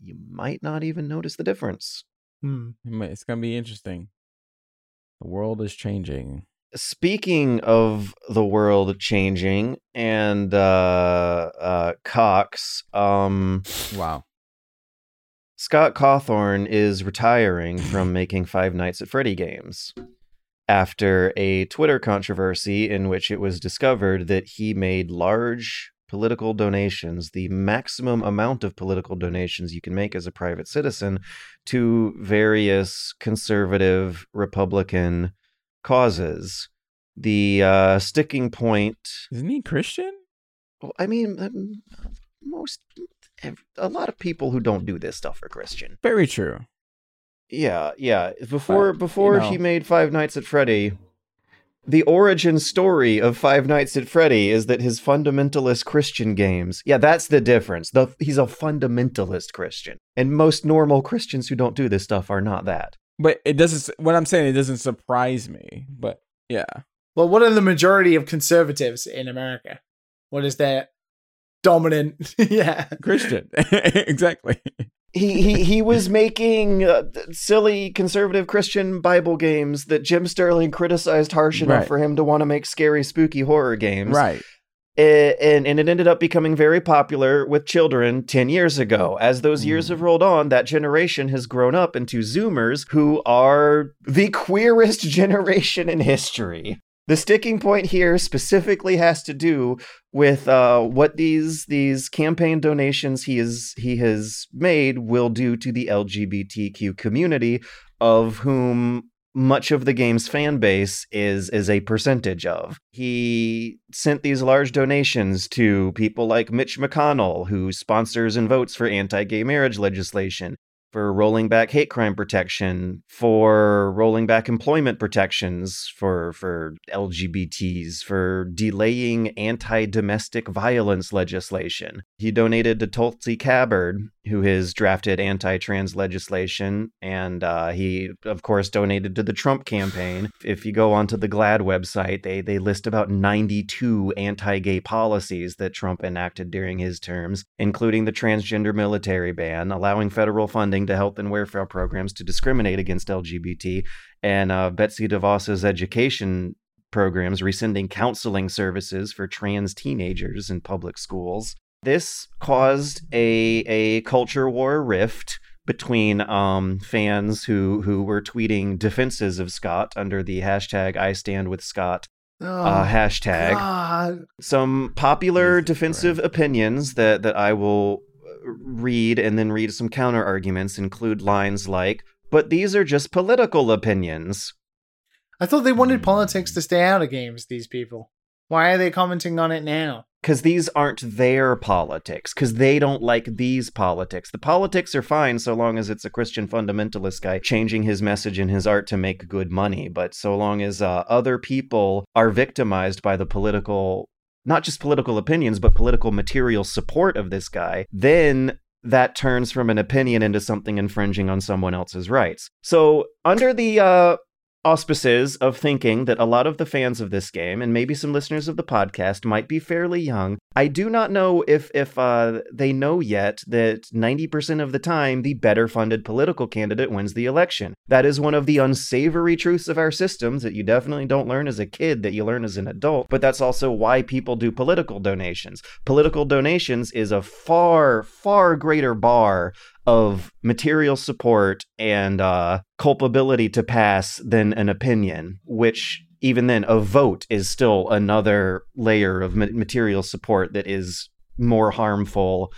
you might not even notice the difference. Hmm. It's gonna be interesting. The world is changing. Speaking of the world changing and uh, uh, Cox, um, Wow. Scott Cawthorn is retiring (laughs) from making Five Nights at Freddy games after a Twitter controversy in which it was discovered that he made large political donations, the maximum amount of political donations you can make as a private citizen, to various conservative Republican causes. The uh, sticking point Isn't he Christian? well, I mean, um, most, a lot of people who don't do this stuff are Christian. Very true. Yeah, yeah. Before But, before you know. he made Five Nights at Freddy, the origin story of Five Nights at Freddy is that his fundamentalist Christian games. Yeah, that's the difference. The he's a fundamentalist Christian, and most normal Christians who don't do this stuff are not that. But it doesn't. What I'm saying, it doesn't surprise me. But yeah, Well, what are the majority of conservatives in America? What is their dominant? (laughs) yeah. Christian. (laughs) exactly. He he he was (laughs) making uh, silly conservative Christian Bible games that Jim Sterling criticized harsh enough Right. for him to want to make scary, spooky horror games. Right. And and it ended up becoming very popular with children 10 years ago as those years Mm. have rolled on that generation has grown up into zoomers who are the queerest (laughs) generation in history the sticking point here specifically has to do with uh, what these these campaign donations he is he has made will do to the LGBTQ community, of whom much of the game's fan base is is a percentage of. He sent these large donations to people like Mitch McConnell, who sponsors and votes for anti-gay marriage legislation, for rolling back hate crime protection, for rolling back employment protections for for LGBTs, for delaying anti-domestic violence legislation. He donated to Tulsi Gabbard, who has drafted anti-trans legislation, and uh, he, of course, donated to the Trump campaign. If you go onto the GLAAD website, they they list about 92 anti-gay policies that Trump enacted during his terms, including the transgender military ban, allowing federal funding to health and welfare programs to discriminate against LGBT, and uh, Betsy DeVos's education programs rescinding counseling services for trans teenagers in public schools. This caused a a culture war rift between um, fans who who were tweeting defenses of Scott under the hashtag I stand with Scott Oh, uh, hashtag God. some popular defensive Christ. opinions that that I will uh, read and then read some counter arguments include lines like but these are just political opinions I thought they wanted politics to stay out of games, these people. Why are they commenting on it now? because these aren't their politics because they don't like these politics the politics are fine so long as it's a christian fundamentalist guy changing his message and his art to make good money but so long as uh, other people are victimized by the political not just political opinions but political material support of this guy then that turns from an opinion into something infringing on someone else's rights. So under the uh auspices of thinking that a lot of the fans of this game and maybe some listeners of the podcast might be fairly young. I do not know if if uh, they know yet that 90% of the time the better funded political candidate wins the election. That is one of the unsavory truths of our systems that you definitely don't learn as a kid that you learn as an adult, but that's also why people do political donations. Political donations is a far far greater bar of material support and uh, culpability to pass than an opinion, which even then, a vote is still another layer of material support that is more harmful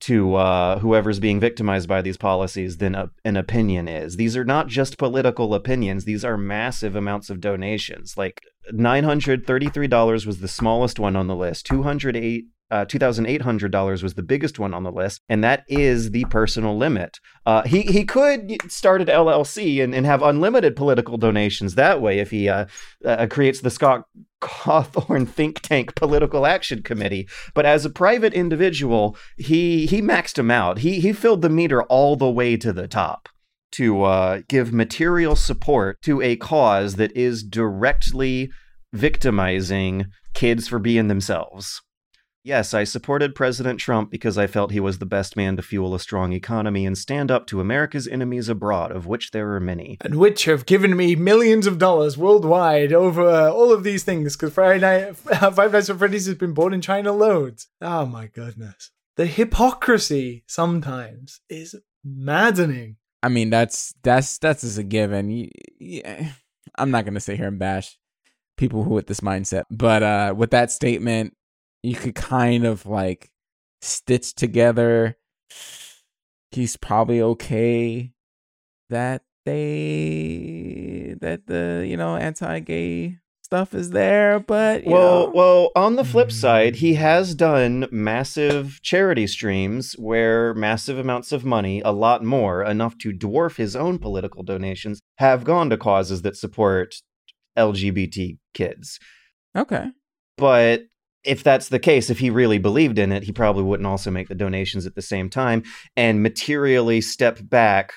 to uh, whoever's being victimized by these policies than a, an opinion is. These are not just political opinions, these are massive amounts of donations. Like $933 was the smallest one on the list, 208 uh, $2,800 was the biggest one on the list, and that is the personal limit. Uh, he, he could start an LLC and, and have unlimited political donations that way if he uh, uh, creates the Scott Cawthorn Think Tank Political Action Committee. But as a private individual, he, he maxed him out. He, he filled the meter all the way to the top to uh, give material support to a cause that is directly victimizing kids for being themselves Yes, I supported President Trump because I felt he was the best man to fuel a strong economy and stand up to America's enemies abroad, of which there are many. And which have given me millions of dollars worldwide over uh, all of these things because Friday Night, (laughs) Five Nights at Freddy's has been bought in China loads. Oh my goodness. The hypocrisy sometimes is maddening. I mean, that's that's that's as a given. Yeah, I'm not gonna sit here and bash people who with this mindset, but uh, with that statement, you could kind of like stitch together. He's probably okay that they that the you know anti-gay stuff is there, but well, know. well, on the flip mm. side, he has done massive charity streams where massive amounts of money, a lot more, enough to dwarf his own political donations, have gone to causes that support LGBT kids. Okay. But if that's the case, if he really believed in it, he probably wouldn't also make the donations at the same time and materially step back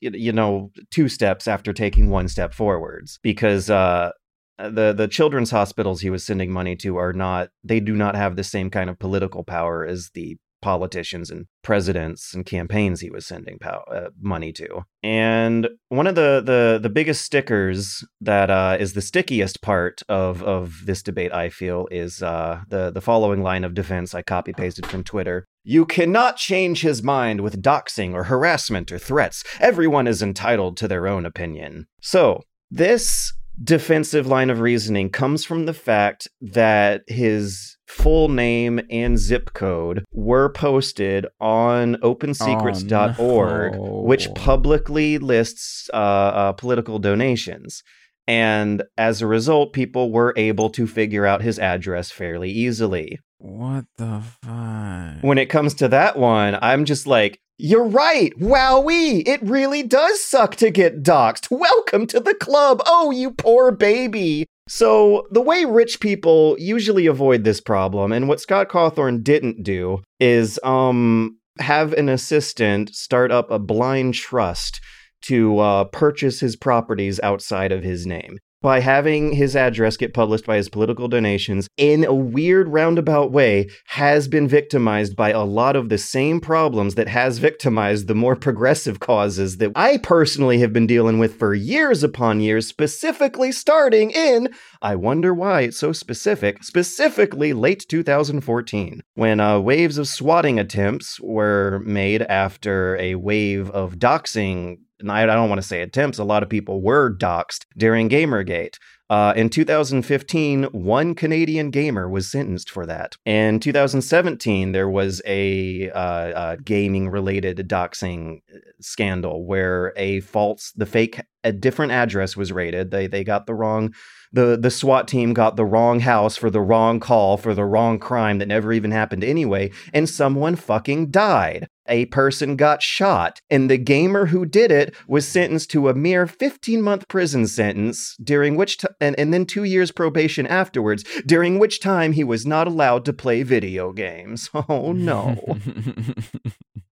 you know two steps after taking one step forwards because uh the the children's hospitals he was sending money to are not they do not have the same kind of political power as the politicians and presidents and campaigns he was sending pow- uh, money to. And one of the the the biggest stickers that uh, is the stickiest part of of this debate, I feel, is uh, the the following line of defense I copy pasted from Twitter. You cannot change his mind with doxing or harassment or threats. Everyone is entitled to their own opinion. So this defensive line of reasoning comes from the fact that his full name and zip code were posted on opensecrets.org, Oh, no. which publicly lists uh, uh, political donations. And as a result, people were able to figure out his address fairly easily. What the fuck? When it comes to that one, I'm just like, you're right. Wowee. It really does suck to get doxxed. Welcome to the club. Oh, you poor baby. So, the way rich people usually avoid this problem, and what Scott Cawthorn didn't do, is um have an assistant start up a blind trust to uh, purchase his properties outside of his name by having his address get published by his political donations in a weird roundabout way has been victimized by a lot of the same problems that has victimized the more progressive causes that I personally have been dealing with for years upon years specifically starting in I wonder why it's so specific specifically late 2014 when uh, waves of swatting attempts were made after a wave of doxing and I I don't want to say attempts, a lot of people were doxxed during Gamergate. Uh, in 2015, one Canadian gamer was sentenced for that. In 2017, there was a uh, uh, gaming related doxing scandal where a false, the fake, a different address was raided. They they got the wrong. The, the SWAT team got the wrong house for the wrong call for the wrong crime that never even happened anyway, and someone fucking died a person got shot, and the gamer who did it was sentenced to a mere 15 month prison sentence, during which t- and, and then two years probation afterwards, during which time he was not allowed to play video games. (laughs) Oh no. (laughs)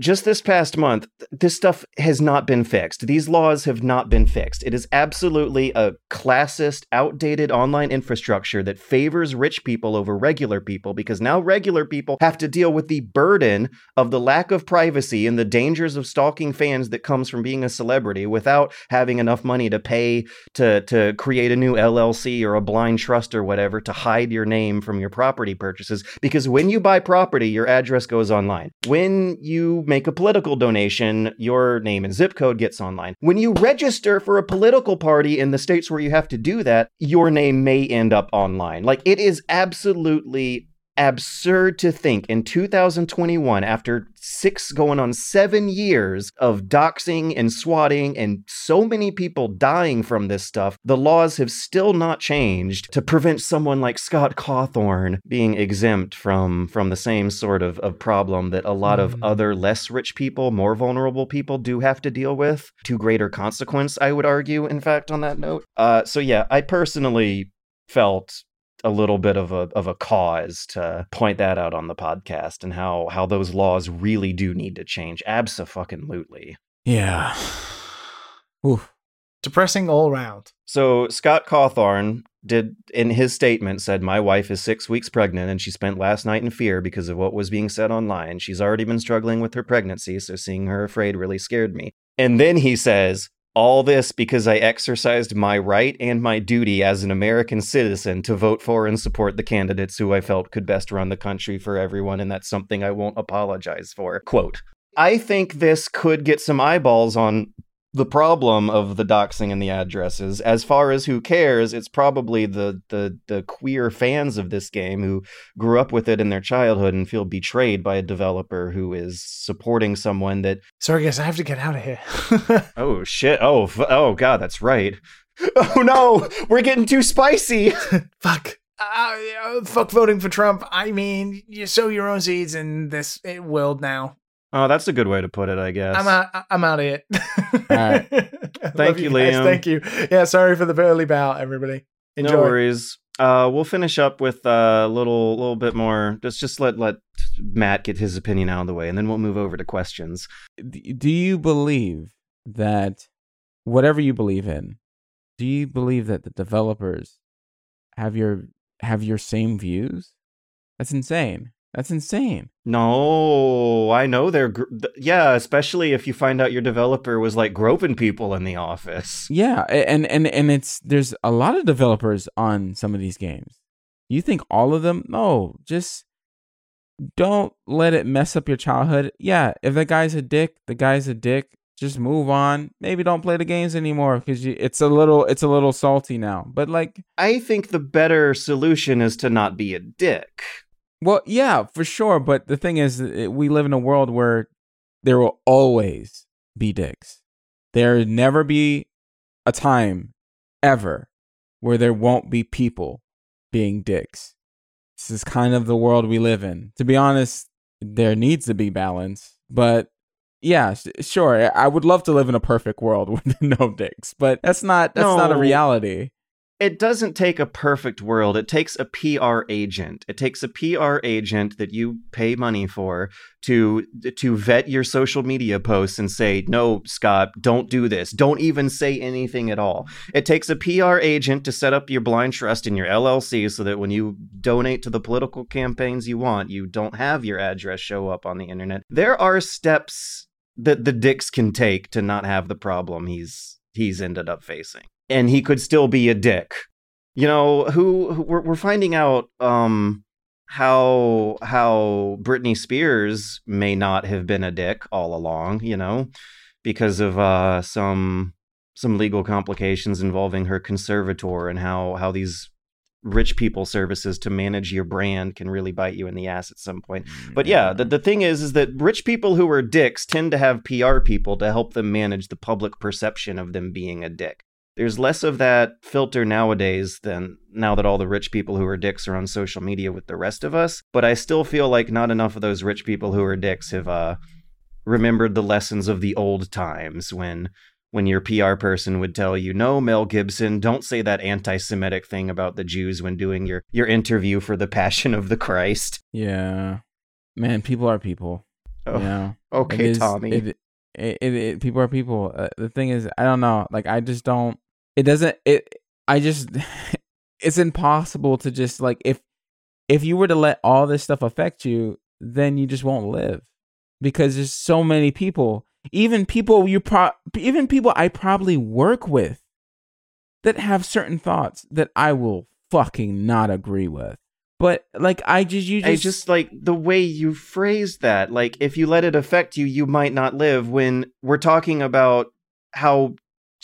Just this past month, this stuff has not been fixed. These laws have not been fixed. It is absolutely a classist, outdated online infrastructure that favors rich people over regular people because now regular people have to deal with the burden of the lack of privacy and the dangers of stalking fans that comes from being a celebrity without having enough money to pay to to create a new LLC or a blind trust or whatever to hide your name from your property purchases because when you buy property your address goes online. When you make a political donation, your name and zip code gets online. When you register for a political party in the states where you have to do that, your name may end up online. Like it is absolutely absurd to think in 2021 after six going on seven years of doxing and swatting and so many people dying from this stuff the laws have still not changed to prevent someone like scott cawthorn being exempt from from the same sort of, of problem that a lot of Mhm. other less rich people more vulnerable people do have to deal with to greater consequence i would argue in fact on that note uh, so yeah i personally felt a little bit of a of a cause to point that out on the podcast and how how those laws really do need to change. Absolutely. Yeah. (sighs) Oof. Depressing all round. So Scott Cawthorn did in his statement said my wife is 6 weeks pregnant and she spent last night in fear because of what was being said online. She's already been struggling with her pregnancy, so seeing her afraid really scared me. And then he says, all this because I exercised my right and my duty as an American citizen to vote for and support the candidates who I felt could best run the country for everyone, and that's something I won't apologize for. Quote. I think this could get some eyeballs on the problem of the doxing and the addresses. As far as who cares, it's probably the the the queer fans of this game who grew up with it in their childhood and feel betrayed by a developer who is supporting someone that. Sorry, guys, I have to get out of here. (laughs) oh shit! Oh f- oh god, that's right. (laughs) Oh no, we're getting too spicy. (laughs) Fuck. Uh, fuck voting for Trump. I mean, you sow your own seeds in this world now. Oh, that's a good way to put it, I guess. I'm out. I'm out of it. All right. (laughs) Thank you, Liam. Thank you. Yeah, sorry for the early bow, everybody. Enjoy. No worries. Uh, we'll finish up with a little, little bit more. Just, just let let Matt get his opinion out of the way, and then we'll move over to questions. Do you believe that whatever you believe in, do you believe that the developers have your have your same views? That's insane. That's insane. No, I know they're gr- yeah, especially if you find out your developer was like groping people in the office. Yeah, and and and it's there's a lot of developers on some of these games. You think all of them? No, just don't let it mess up your childhood. Yeah, if the guy's a dick, the guy's a dick. Just move on. Maybe don't play the games anymore because it's a little it's a little salty now. But like, I think the better solution is to not be a dick. Well, yeah, for sure. But the thing is, we live in a world where there will always be dicks. There never be a time ever where there won't be people being dicks. This is kind of the world we live in. To be honest, there needs to be balance. But yeah, sure. I would love to live in a perfect world (laughs) with no dicks, but that's not that's no. not a reality it doesn't take a perfect world. It takes a PR agent. It takes a PR agent that you pay money for to to vet your social media posts and say, "No, Scott, don't do this. Don't even say anything at all." It takes a PR agent to set up your blind trust in your LLC so that when you donate to the political campaigns you want, you don't have your address show up on the internet. There are steps that the dicks can take to not have the problem he's he's ended up facing and he could still be a dick. You know, who, who we're, we're finding out um how how Britney Spears may not have been a dick all along, you know, because of uh some some legal complications involving her conservator and how how these rich people services to manage your brand can really bite you in the ass at some point. But yeah, the, the thing is is that rich people who are dicks tend to have PR people to help them manage the public perception of them being a dick there's less of that filter nowadays than now that all the rich people who are dicks are on social media with the rest of us. But I still feel like not enough of those rich people who are dicks have uh, remembered the lessons of the old times when when your PR person would tell you, "No, Mel Gibson, don't say that anti-Semitic thing about the Jews when doing your your interview for the Passion of the Christ." Yeah, man, people are people. Oh, yeah. Okay, is, Tommy. It, it, it, people are people. Uh, the thing is, I don't know. Like, I just don't it doesn't it i just (laughs) it's impossible to just like if if you were to let all this stuff affect you then you just won't live. Because there's so many people even people you pro even people i probably work with that have certain thoughts that i will fucking not agree with. But like i just you just, I just like the way you phrase that like if you let it affect you you might not live when we're talking about how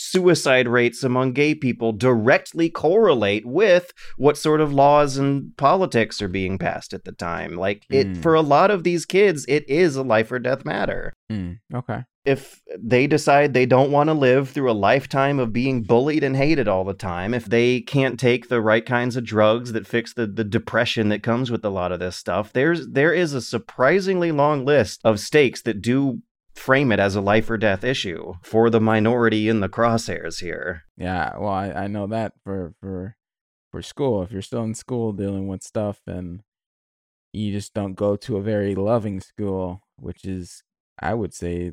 suicide rates among gay people directly correlate with what sort of laws and politics are being passed at the time. Like it mm. for a lot of these kids, it is a life or death matter. Mm. Okay. If they decide they don't want to live through a lifetime of being bullied and hated all the time, if they can't take the right kinds of drugs that fix the, the depression that comes with a lot of this stuff, there's there is a surprisingly long list of stakes that do frame it as a life or death issue for the minority in the crosshairs here. Yeah, well, I, I know that for for for school. If you're still in school dealing with stuff and you just don't go to a very loving school, which is I would say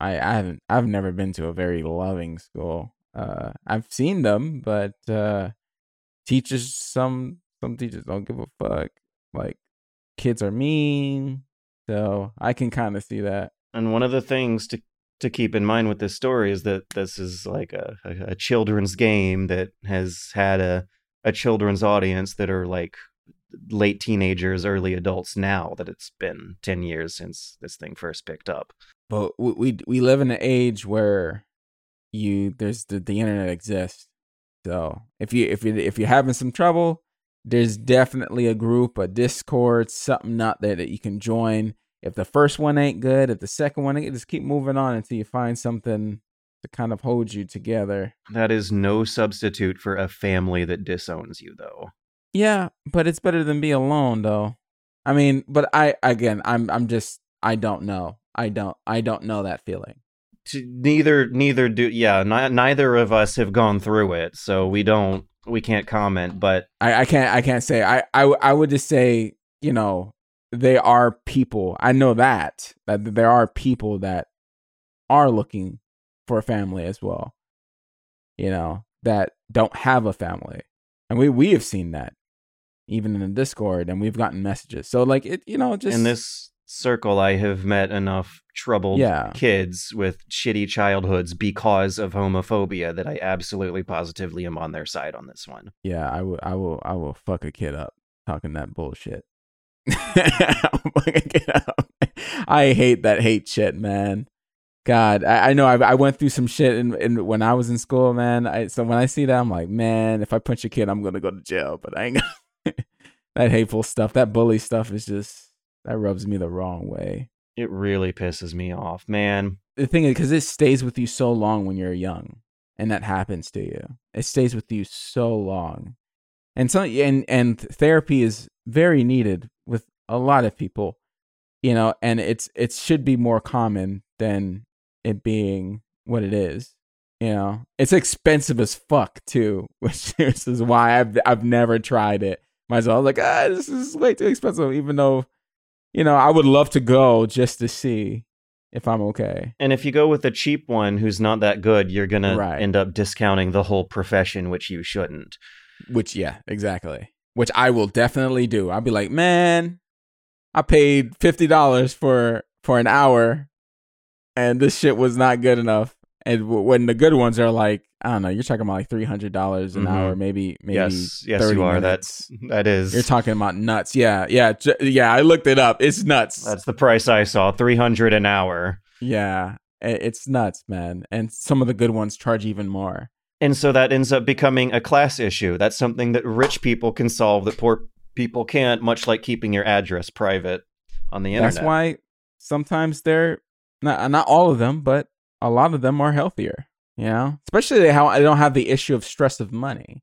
I I haven't I've never been to a very loving school. Uh I've seen them, but uh teachers some some teachers don't give a fuck. Like kids are mean. So I can kind of see that. And one of the things to to keep in mind with this story is that this is like a, a, a children's game that has had a a children's audience that are like late teenagers, early adults now that it's been 10 years since this thing first picked up. But we we, we live in an age where you there's the, the internet exists. So if you if you if you're having some trouble, there's definitely a group, a Discord, something out there that you can join. If the first one ain't good, if the second one just keep moving on until you find something to kind of hold you together. That is no substitute for a family that disowns you, though. Yeah, but it's better than be alone, though. I mean, but I again, I'm I'm just I don't know. I don't I don't know that feeling. Neither neither do yeah. Ni- neither of us have gone through it, so we don't we can't comment. But I, I can't I can't say I, I I would just say you know they are people. I know that that there are people that are looking for a family as well. You know that don't have a family, and we we have seen that even in the Discord, and we've gotten messages. So like it, you know, just in this circle, I have met enough troubled Yeah. kids with shitty childhoods because of homophobia that I absolutely positively am on their side on this one. Yeah, I will. I will. I will fuck a kid up talking that bullshit. (laughs) I hate that hate shit, man. God, I, I know I, I went through some shit in, in when I was in school, man. I, so when I see that, I'm like, man, if I punch a kid, I'm gonna go to jail. But I ain't gonna. (laughs) that hateful stuff, that bully stuff, is just that rubs me the wrong way. It really pisses me off, man. the thing is because it stays with you so long when you're young and that happens to you it stays with you so long and so and and therapy is very needed a lot of people you know and it's it should be more common than it being what it is you know it's expensive as fuck too (laughs) which this is why i've i've never tried it myself like ah this is way too expensive even though you know i would love to go just to see if i'm okay And if you go with a cheap one who's not that good, you're going to Right. end up discounting the whole profession, which you shouldn't. Which yeah, exactly. Which I will definitely do. I'll be like, man, I paid fifty dollars for for an hour, and this shit was not good enough. And w- when the good ones are like, I don't know, you're talking about like three hundred dollars an Mhm. hour, maybe maybe yes, yes, 30 you are. minutes. That's that is You're talking about nuts. Yeah, yeah, j- yeah. I looked it up. It's nuts. that's the price I saw. Three hundred an hour. yeah, it's nuts, man. And some of the good ones charge even more. And so that ends up becoming a class issue. That's something that rich people can solve that poor people can't, much like keeping your address private on the internet. That's why sometimes they're not not all of them, but a lot of them are healthier. You know, especially how I don't have the issue of stress of money,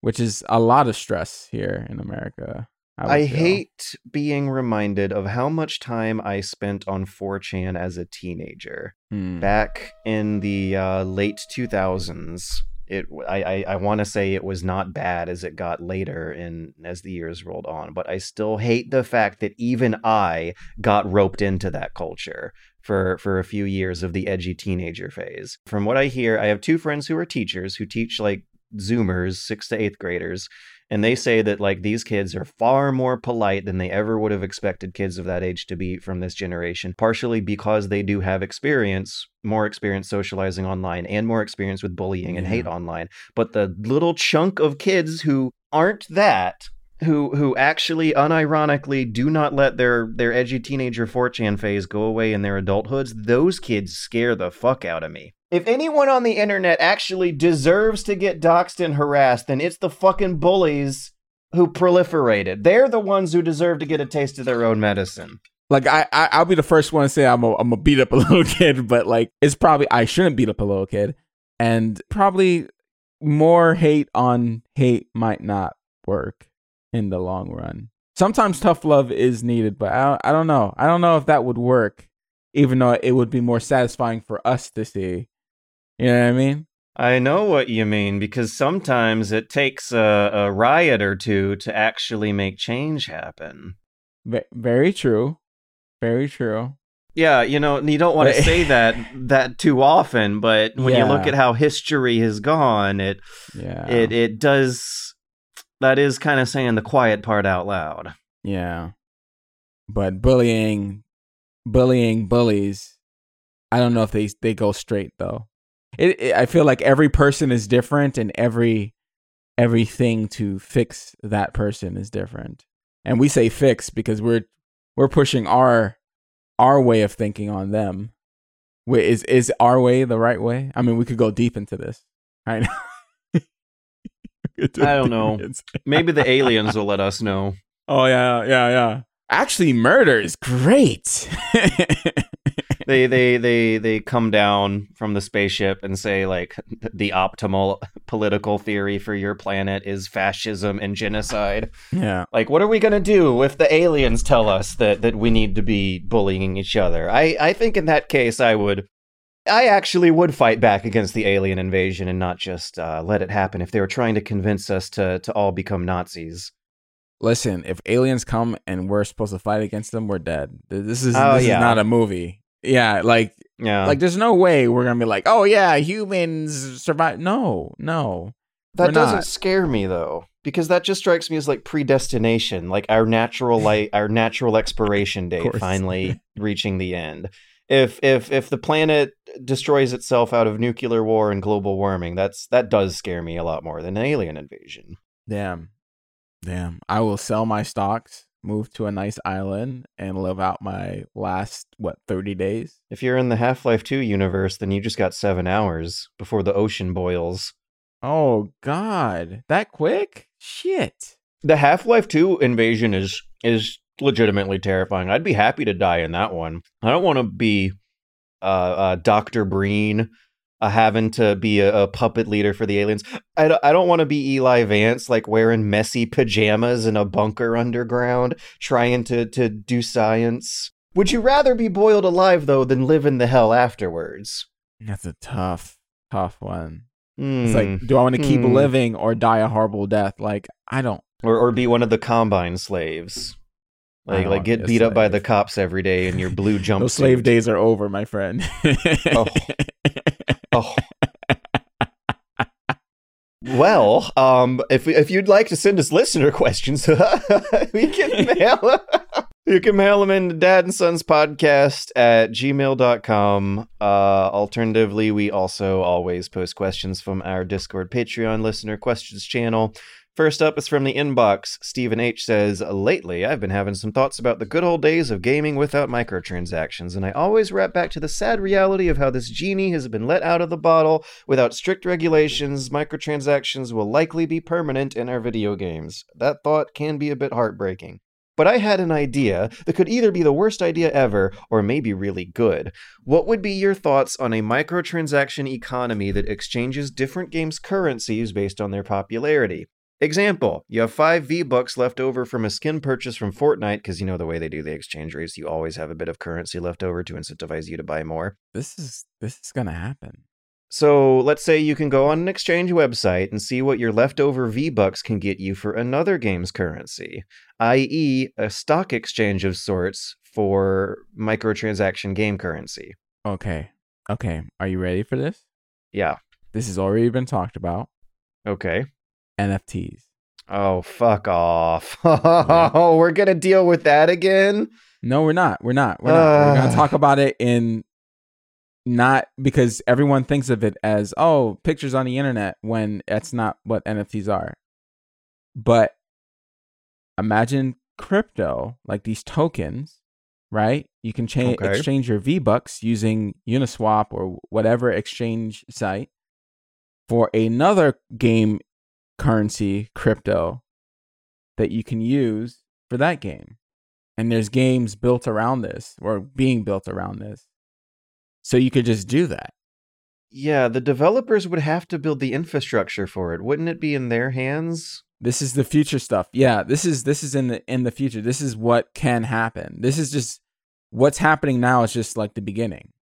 which is a lot of stress here in America. would I hate being reminded of how much time I spent on 4chan as a teenager. Hmm. Back in the uh, late 2000s, it I I, I want to say it was not bad as it got later in as the years rolled on, but I still hate the fact that even I got roped into that culture for for a few years of the edgy teenager phase. From what I hear, I have two friends who are teachers who teach like Zoomers, sixth to eighth graders, and they say that like these kids are far more polite than they ever would have expected kids of that age to be from this generation partially because they do have experience more experience socializing online and more experience with bullying and Yeah. hate online but the little chunk of kids who aren't that who who actually unironically do not let their their edgy teenager 4chan phase go away in their adulthoods those kids scare the fuck out of me if anyone on the internet actually deserves to get doxxed and harassed, then it's the fucking bullies who proliferated. They're the ones who deserve to get a taste of their own medicine. Like I, I, I'll be the first one to say I'm a, I'm a beat up a (laughs) little kid, but like it's probably I shouldn't beat up a little kid, and probably more hate on hate might not work in the long run. Sometimes tough love is needed, but I, I don't know. I don't know if that would work, even though it would be more satisfying for us to see. You know what I mean? I know what you mean because sometimes it takes a, a riot or two to actually make change happen. V- very true. Very true. Yeah, you know, you don't want to say (laughs) that that too often, but when you look at how history has gone, it Yeah. it it does that is kind of saying the quiet part out loud. Yeah. But bullying bullying bullies, I don't know if they they go straight though. It, it I feel like every person is different and every everything to fix that person is different. And we say fix because we're we're pushing our our way of thinking on them. Wait, is is our way the right way? I mean, we could go deep into this. (laughs) I know. (laughs) I don't know. Maybe the aliens will let us know. (laughs) Oh yeah, yeah, yeah. Actually, murder is great. They they they they come down from the spaceship and say like the optimal political theory for your planet is fascism and genocide. Yeah. Like what are we going to do if the aliens tell us that that we need to be bullying each other? I I think in that case I would I actually would fight back against the alien invasion and not just uh, let it happen if they were trying to convince us to to all become Nazis. Listen, if aliens come and we're supposed to fight against them, we're dead. This is Oh, this yeah. is not a movie. Yeah, like Yeah. like there's no way we're gonna be like, oh yeah, humans survive. No, no. That doesn't not. scare me though, because that just strikes me as like predestination, like our natural (laughs) light, our natural expiration date finally (laughs) reaching the end. If if if the planet destroys itself out of nuclear war and global warming, that's that does scare me a lot more than an alien invasion. Damn, damn. I will sell my stocks, move to a nice island, and live out my last what thirty days. If you're in the Half Life Two universe, then you just got seven hours before the ocean boils. Oh God, that quick? Shit. The Half Life Two invasion is is legitimately terrifying. I'd be happy to die in that one. I don't want to be uh, uh, Doctor Breen, uh, having to be a, a puppet leader for the aliens. I don't, I don't want to be Eli Vance, like wearing messy pajamas in a bunker underground, trying to to do science. Would you rather be boiled alive though than live in the hell afterwards? That's a tough, tough one. Hmm. It's like, do I want to keep Hmm. living or die a horrible death? Like, I don't. or or be one of the combine slaves. Like like get beat up by the cops every day in your blue (laughs) jumpsuit. Those slave days are over, my friend. Oh. (laughs) Oh. Well, um, if if you'd like to send us listener questions, (laughs) we can (laughs) mail. You can mail them in to dad and sons podcast at gmail.com. Uh, alternatively, we also always post questions from our Discord Patreon listener questions channel. First up is from the inbox. Stephen H says, Lately, I've been having some thoughts about the good old days of gaming without microtransactions, and I always wrap back to the sad reality of how this genie has been let out of the bottle. Without strict regulations, microtransactions will likely be permanent in our video games. That thought can be a bit heartbreaking. But I had an idea that could either be the worst idea ever or maybe really good. What would be your thoughts on a microtransaction economy that exchanges different games' currencies based on their popularity? Example, you have five V bucks left over from a skin purchase from Fortnite, because you know the way they do the exchange rates, you always have a bit of currency left over to incentivize you to buy more. this is this is gonna happen. So let's say you can go on an exchange website and see what your leftover V bucks can get you for another game's currency, i.e., a stock exchange of sorts for microtransaction game currency. Okay, okay. Are you ready for this? Yeah. This has already been talked about. Okay. NFTs. Oh, fuck off. (laughs) Oh, we're going to deal with that again? No, we're not. We're not. We're not. We're gonna (sighs) talk about it in not because everyone thinks of it as oh pictures on the internet when that's not what NFTs are. But imagine crypto like these tokens, right? You can cha- Okay. exchange your V Bucks using Uniswap or whatever exchange site for another game currency crypto that you can use for that game. And there's games built around this or being built around this. So you could just do that. Yeah, the developers would have to build the infrastructure for it. Wouldn't it be in their hands? This is the future stuff. Yeah, this is this is in the in the future. This is what can happen. This is just what's happening now is just like the beginning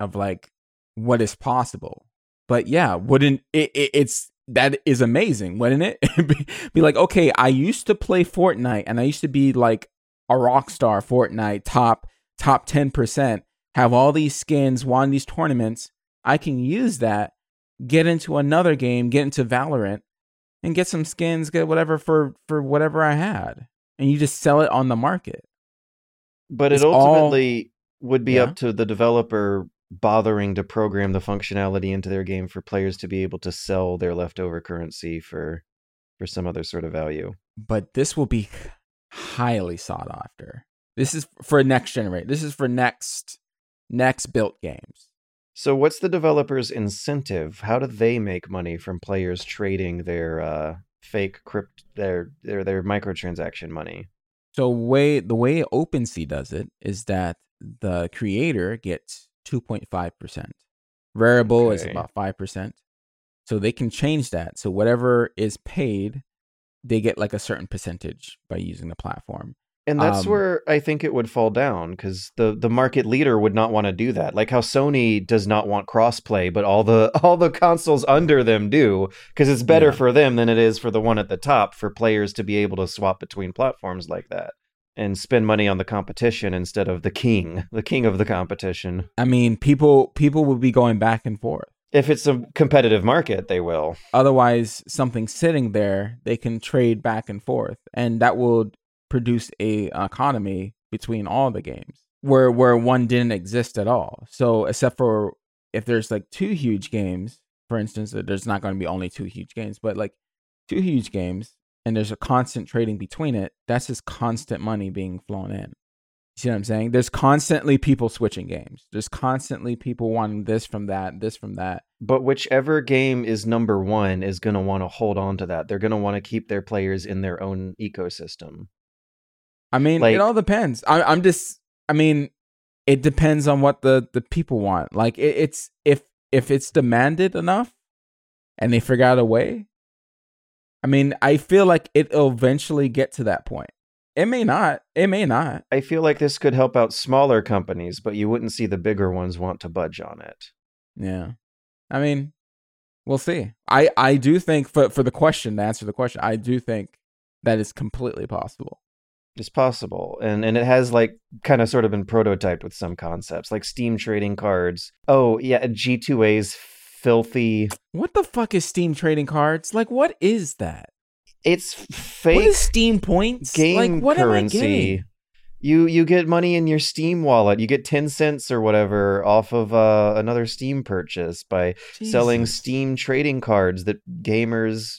of like what is possible. But yeah, wouldn't it, it it's that is amazing, wouldn't it? (laughs) be, be like, okay, I used to play Fortnite and I used to be like a rock star Fortnite top top 10%, have all these skins, won these tournaments. I can use that, get into another game, get into Valorant, and get some skins, get whatever for for whatever I had, and you just sell it on the market. But It's it all- ultimately would be Yeah. up to the developer bothering to program the functionality into their game for players to be able to sell their leftover currency for for some other sort of value. But this will be highly sought after. This is for next generation. This is for next next built games. So what's the developer's incentive? How do they make money from players trading their uh, fake crypt their their their microtransaction money? So way the way OpenSea does it is that the creator gets 2.5%. Variable is about 5%. So they can change that. So whatever is paid, they get like a certain percentage by using the platform. And that's Um, where I think it would fall down because the the market leader would not want to do that. Like how Sony does not want crossplay, but all the (laughs) all the consoles under them do because it's better Yeah. for them than it is for the one at the top for players to be able to swap between platforms like that and spend money on the competition instead of the king, the king of the competition. I mean, people people will be going back and forth. If it's a competitive market, they will. Otherwise, something sitting there, they can trade back and forth, and that will produce a economy between all the games where where one didn't exist at all. So, except for if there's like two huge games, for instance, there's not going to be only two huge games, but like two huge games, and there's a constant trading between it. That's just constant money being flown in. You see what I'm saying? There's constantly people switching games. There's constantly people wanting this from that, this from that. But whichever game is number one is going to want to hold on to that. They're going to want to keep their players in their own ecosystem. I mean, Like- it all depends. I, I'm just, I mean, it depends on what the the people want. Like, it, it's if if it's demanded enough, and they figure out a way. I mean, I feel like it'll eventually get to that point. It may not. It may not. I feel like this could help out smaller companies, but you wouldn't see the bigger ones want to budge on it. Yeah. I mean, we'll see. I I do think for for the question to answer the question, I do think that is completely possible. It's possible. And and it has like kind of sort of been prototyped with some concepts, like Steam trading cards. Oh, yeah, G2A's filthy What the fuck is Steam trading cards? Like, what is that? it's fake is Steam points? game like, what am I currency. You you get money in your Steam wallet. You get 10 cents or whatever off of uh, another Steam purchase by selling Steam trading cards that gamers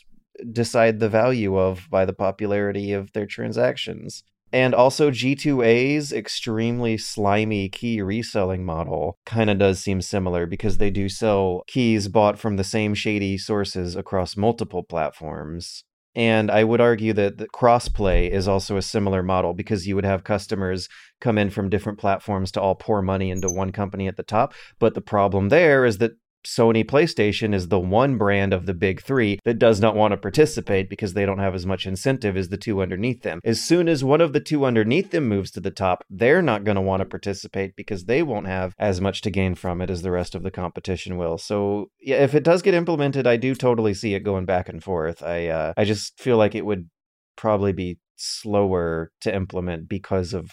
decide the value of by the popularity of their transactions. And also G2A's extremely slimy key reselling model kind of does seem similar because they do sell keys bought from the same shady sources across multiple platforms. And I would argue that crossplay is also a similar model because you would have customers come in from different platforms to all pour money into one company at the top. But the problem there is that Sony PlayStation is the one brand of the big three that does not want to participate because they don't have as much incentive as the two underneath them. As soon as one of the two underneath them moves to the top, they're not going to want to participate because they won't have as much to gain from it as the rest of the competition will. So, yeah, if it does get implemented, I do totally see it going back and forth. I uh, I just feel like it would probably be slower to implement because of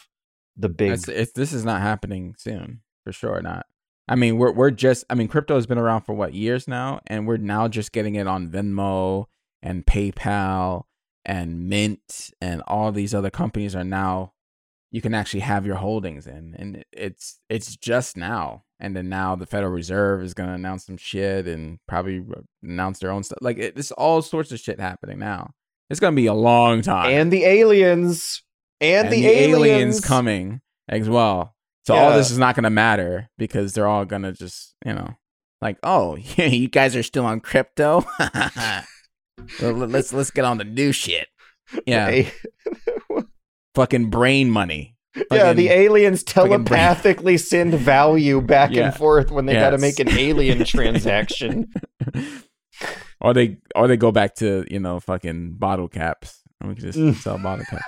the big It's, it's, this is not happening soon, for sure not. I mean, we're we're just. I mean, crypto has been around for what years now, and we're now just getting it on Venmo and PayPal and Mint and all these other companies are now. You can actually have your holdings in, and it's it's just now. And then now the Federal Reserve is going to announce some shit and probably announce their own stuff. Like it, it's all sorts of shit happening now. It's going to be a long time. and the aliens and, and the, the, aliens. aliens coming as well. So all this is not going to matter because they're all going to just, you know, like, oh, (laughs) yeah, you guys are still on crypto. (laughs) Well, let's let's get on the new shit. Yeah, Hey, (laughs) fucking brain money. yeah, the aliens telepathically send value back Yeah. and forth when they got to make an alien transaction. or they or they go back to you know fucking bottle caps. And we can just Mm. sell bottle caps.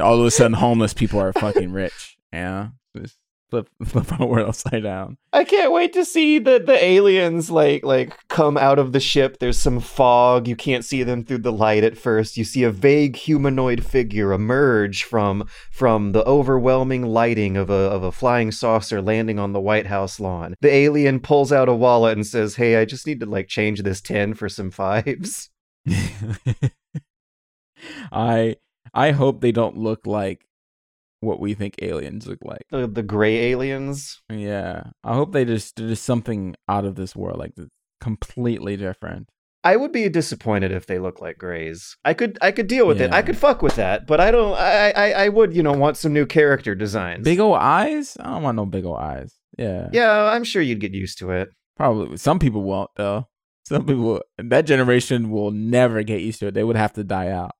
all of a sudden, homeless people are fucking rich. Yeah, just flip flip our world upside down. I can't wait to see the the aliens like like come out of the ship. There's some fog. You can't see them through the light at first. You see a vague humanoid figure emerge from from the overwhelming lighting of a of a flying saucer landing on the White House lawn. The alien pulls out a wallet and says, "Hey, I just need to like change this 10 for some fives." (laughs) I I hope they don't look like what we think aliens look like. The, the gray aliens. Yeah, I hope they just do something out of this world, like completely different. I would be disappointed if they look like grays. I could I could deal with it. I could fuck with that, but I don't. I, I I would you know want some new character designs. Big old eyes? I don't want no big old eyes. Yeah, Yeah, I'm sure you'd get used to it. probably. Some people won't though. Some people that generation will never get used to it. They would have to die out.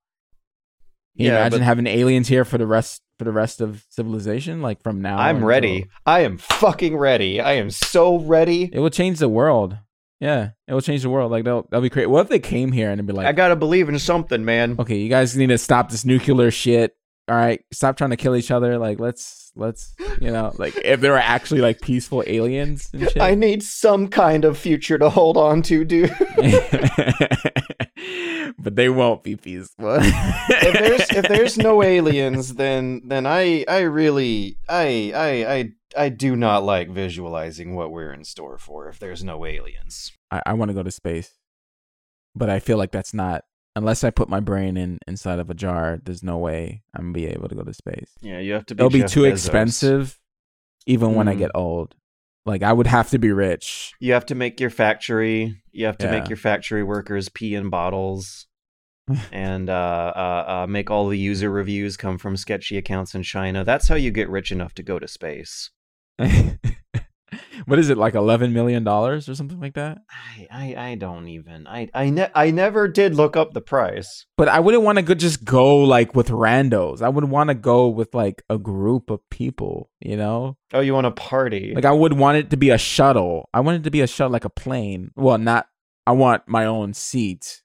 Can you Yeah, imagine but- having aliens here for the rest for the rest of civilization, like from now. I'm until- ready. I am fucking ready. I am so ready. It will change the world. Yeah, it will change the world. Like they'll they'll be great. What if they came here and it'd be like, I gotta believe in something, man. okay, you guys need to stop this nuclear shit. All right, stop trying to kill each other. Like let's let's you know like if there were actually like peaceful aliens and (laughs) shit. I need some kind of future to hold on to, dude. (laughs) (laughs) but they won't be peaceful. if there's if there's no (laughs) aliens, then then I I really I I I I do not like visualizing what we're in store for if there's no aliens. I, I want to go to space, but I feel like that's not unless I put my brain in inside of a jar. There's no way I'm gonna be able to go to space. Yeah, you have to be It'll be too Bezos. expensive, even when I get mm. old. Like I would have to be rich. You have to make your factory. You have to make your factory workers pee in bottles, (laughs) and uh, uh, uh, make all the user reviews come from sketchy accounts in China. That's how you get rich enough to go to space. (laughs) (laughs) what is it like? Eleven million dollars or something like that? I I, I don't even. I I ne- I never did look up the price. But I wouldn't want to go just go like with randos. I would want to go with like a group of people. You know, Oh, you want a party? like I would want it to be a shuttle. I want it to be a shuttle, like a plane. Well, not. I want my own seat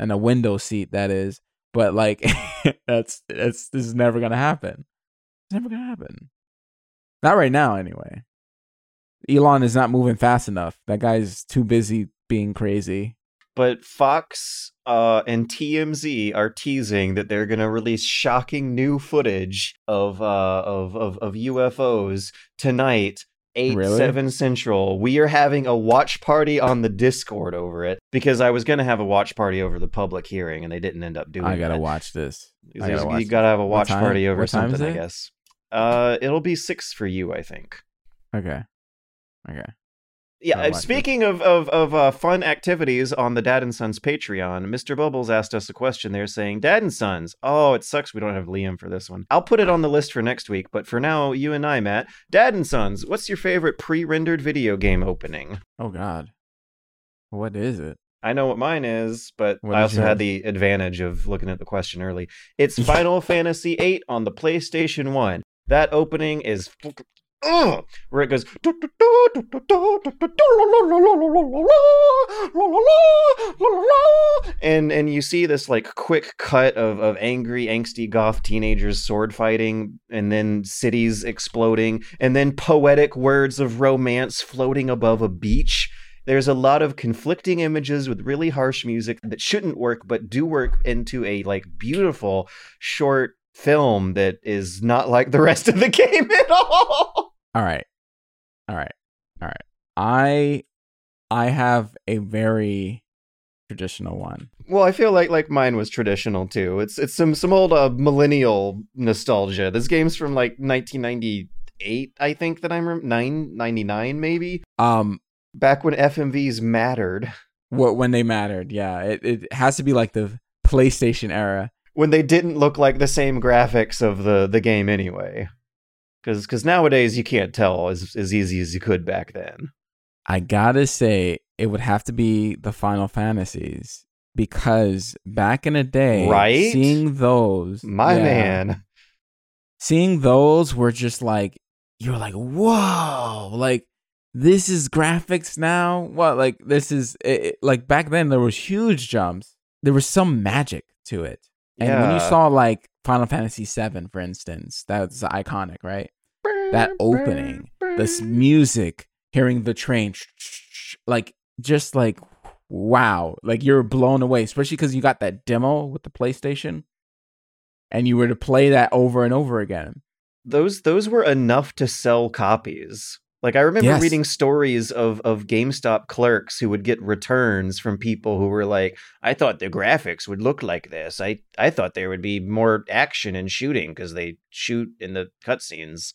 and a window seat. That is, but like (laughs) that's that's this is never gonna happen. It's never gonna happen. Not right now, anyway. Elon is not moving fast enough. That guy's too busy being crazy. but Fox uh, and TMZ are teasing that they're going to release shocking new footage of uh, of, of of UFOs tonight. 8 Really? 7 central we are having a watch party on the discord over it because i was going to have a watch party over the public hearing and they didn't end up doing it. I gotta that. watch this. I you gotta watch you gotta have a watch party over what time is something i guess uh it'll be six for you i think Okay. Okay. Yeah, uh, speaking of of of uh, fun activities on the Dad and Sons Patreon, Mr. Bubbles asked us a question there saying, "Dad and Sons, oh, it sucks we don't have Liam for this one. I'll put it on the list for next week, but for now, you and I, Matt, Dad and Sons, what's your favorite pre-rendered video game opening?" Oh God. What is it? I know what mine is, but What I also had the advantage of looking at the question early. It's (laughs) Final Fantasy VIII on the PlayStation 1. That opening is ugh, where it goes and and you see this like quick cut of of angry angsty goth teenagers sword fighting and then cities exploding and then poetic words of romance floating above a beach there's a lot of conflicting images with really harsh music that shouldn't work but do work into a like beautiful short film that is not like the rest of the game at all All right. All right. All right. I I have a very traditional one. well i feel like like mine was traditional too it's it's some some old uh, millennial nostalgia this game's from like 1998 i think that i'm rem- 999 maybe Um back when fmvs mattered what when they mattered. Yeah. It it has to be like the PlayStation era. when they didn't look like the same graphics of the the game anyway because because nowadays you can't tell as as easy as you could back then I gotta say it would have to be the Final Fantasies because back in the day, Right? Seeing those, my yeah, man seeing those were just like you're like whoa, like this is graphics now. What like this is it, it- like back then there was huge jumps. There was some magic to it, and when you saw like Final Fantasy VII, for instance, that's iconic, right? That opening, this music, hearing the train, like just like wow, like you're blown away, especially because you got that demo with the PlayStation, and you were to play that over and over again. those those were enough to sell copies Like I remember Yes. reading stories of of GameStop clerks who would get returns from people who were like, "I thought the graphics would look like this. I I thought there would be more action and shooting because they shoot in the cutscenes."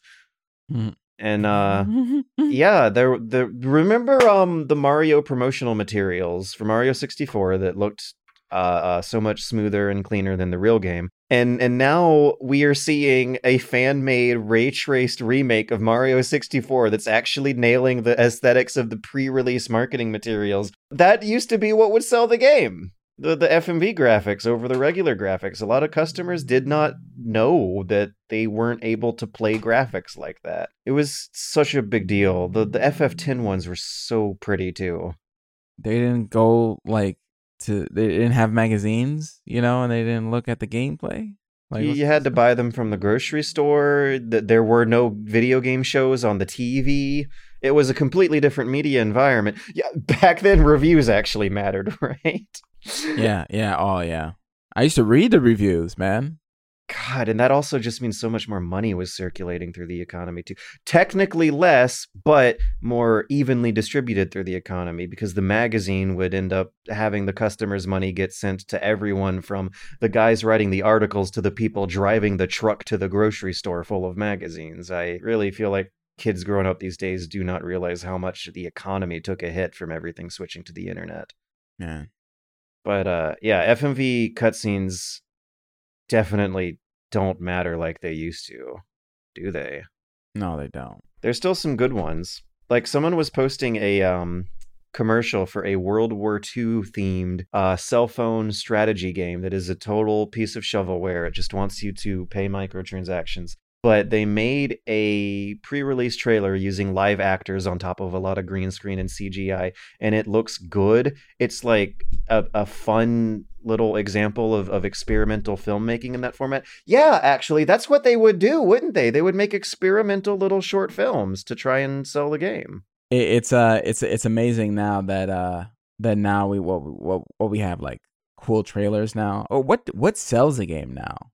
Mhm. And uh (laughs) yeah, there the remember um the Mario promotional materials for Mario 64 that looked uh, uh so much smoother and cleaner than the real game. And and now we are seeing a fan-made ray traced remake of Mario 64 that's actually nailing the aesthetics of the pre-release marketing materials. That used to be what would sell the game. The the FMV graphics over the regular graphics. A lot of customers did not know that they weren't able to play graphics like that. It was such a big deal. The the FF10 ones were so pretty too. they didn't go like to they didn't have magazines, you know, and they didn't look at the gameplay. Like you, had to this? buy them from the grocery store. Th- There were no video game shows on the TV. It was a completely different media environment. Yeah, (laughs) back then reviews actually mattered, (laughs) right? Yeah, yeah, oh yeah. I used to read the reviews, man. God, and that also just means so much more money was circulating through the economy too. Technically less, but more evenly distributed through the economy because the magazine would end up having the customers' money get sent to everyone from the guys writing the articles to the people driving the truck to the grocery store full of magazines. I really feel like kids growing up these days do not realize how much the economy took a hit from everything switching to the internet. Yeah. But uh yeah, FMV cutscenes definitely don't matter like they used to, do they? No, they don't. There's still some good ones. Like someone was posting a um commercial for a World War II themed uh, cell phone strategy game that is a total piece of shovelware. It just wants you to pay microtransactions. But they made a pre release trailer using live actors on top of a lot of green screen and CGI, and it looks good. It's like a, a fun little example of, of experimental filmmaking in that format. Yeah, actually, that's what they would do, wouldn't they? They would make experimental little short films to try and sell the game. It, it's uh it's it's amazing now that uh that now we what what what we have like cool trailers now. Oh, what what sells a game now?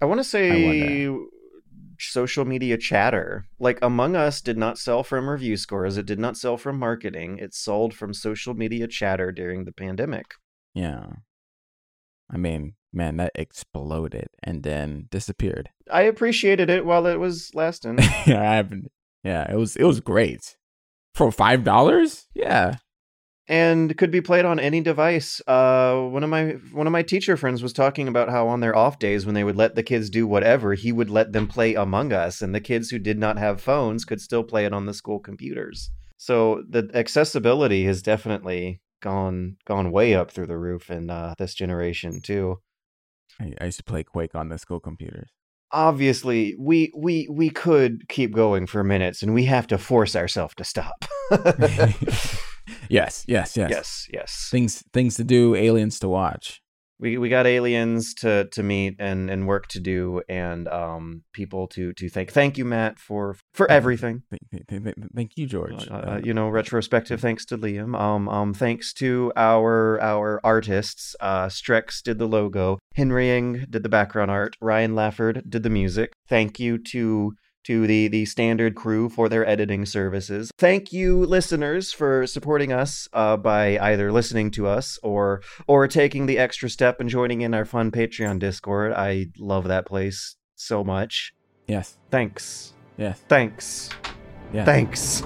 I want to say social media chatter. Like Among Us did not sell from review scores, it did not sell from marketing. It sold from social media chatter during the pandemic. Yeah. I mean, man, that exploded and then disappeared. I appreciated it while it was (laughs) lasting. yeah, I haven't. Yeah, it was it was great for five dollars. Yeah, and could be played on any device. Uh, one of my one of my teacher friends was talking about how on their off days when they would let the kids do whatever, he would let them play Among Us, and the kids who did not have phones could still play it on the school computers. So the accessibility has definitely gone gone way up through the roof in uh, this generation too. I, I used to play Quake on the school computers. Obviously, we we we could keep going for minutes, and we have to force ourselves to stop. (laughs) yes, yes, yes, yes, yes. Things things to do, aliens to watch. We we got aliens to to meet and and work to do and um people to to thank. Thank you matt for for everything. Th- th- th- Thank you, George. uh, uh, you know retrospective thanks to liam. Um um thanks to our our artists uh strex did the logo Henry henrying did the background art ryan lafford did the music. Thank you to to the the standard crew for their editing services. Thank you listeners for supporting us uh, by either listening to us or or taking the extra step and joining in our fun Patreon Discord. I love that place so much. yes, Thanks. yes, Thanks. yes. Thanks.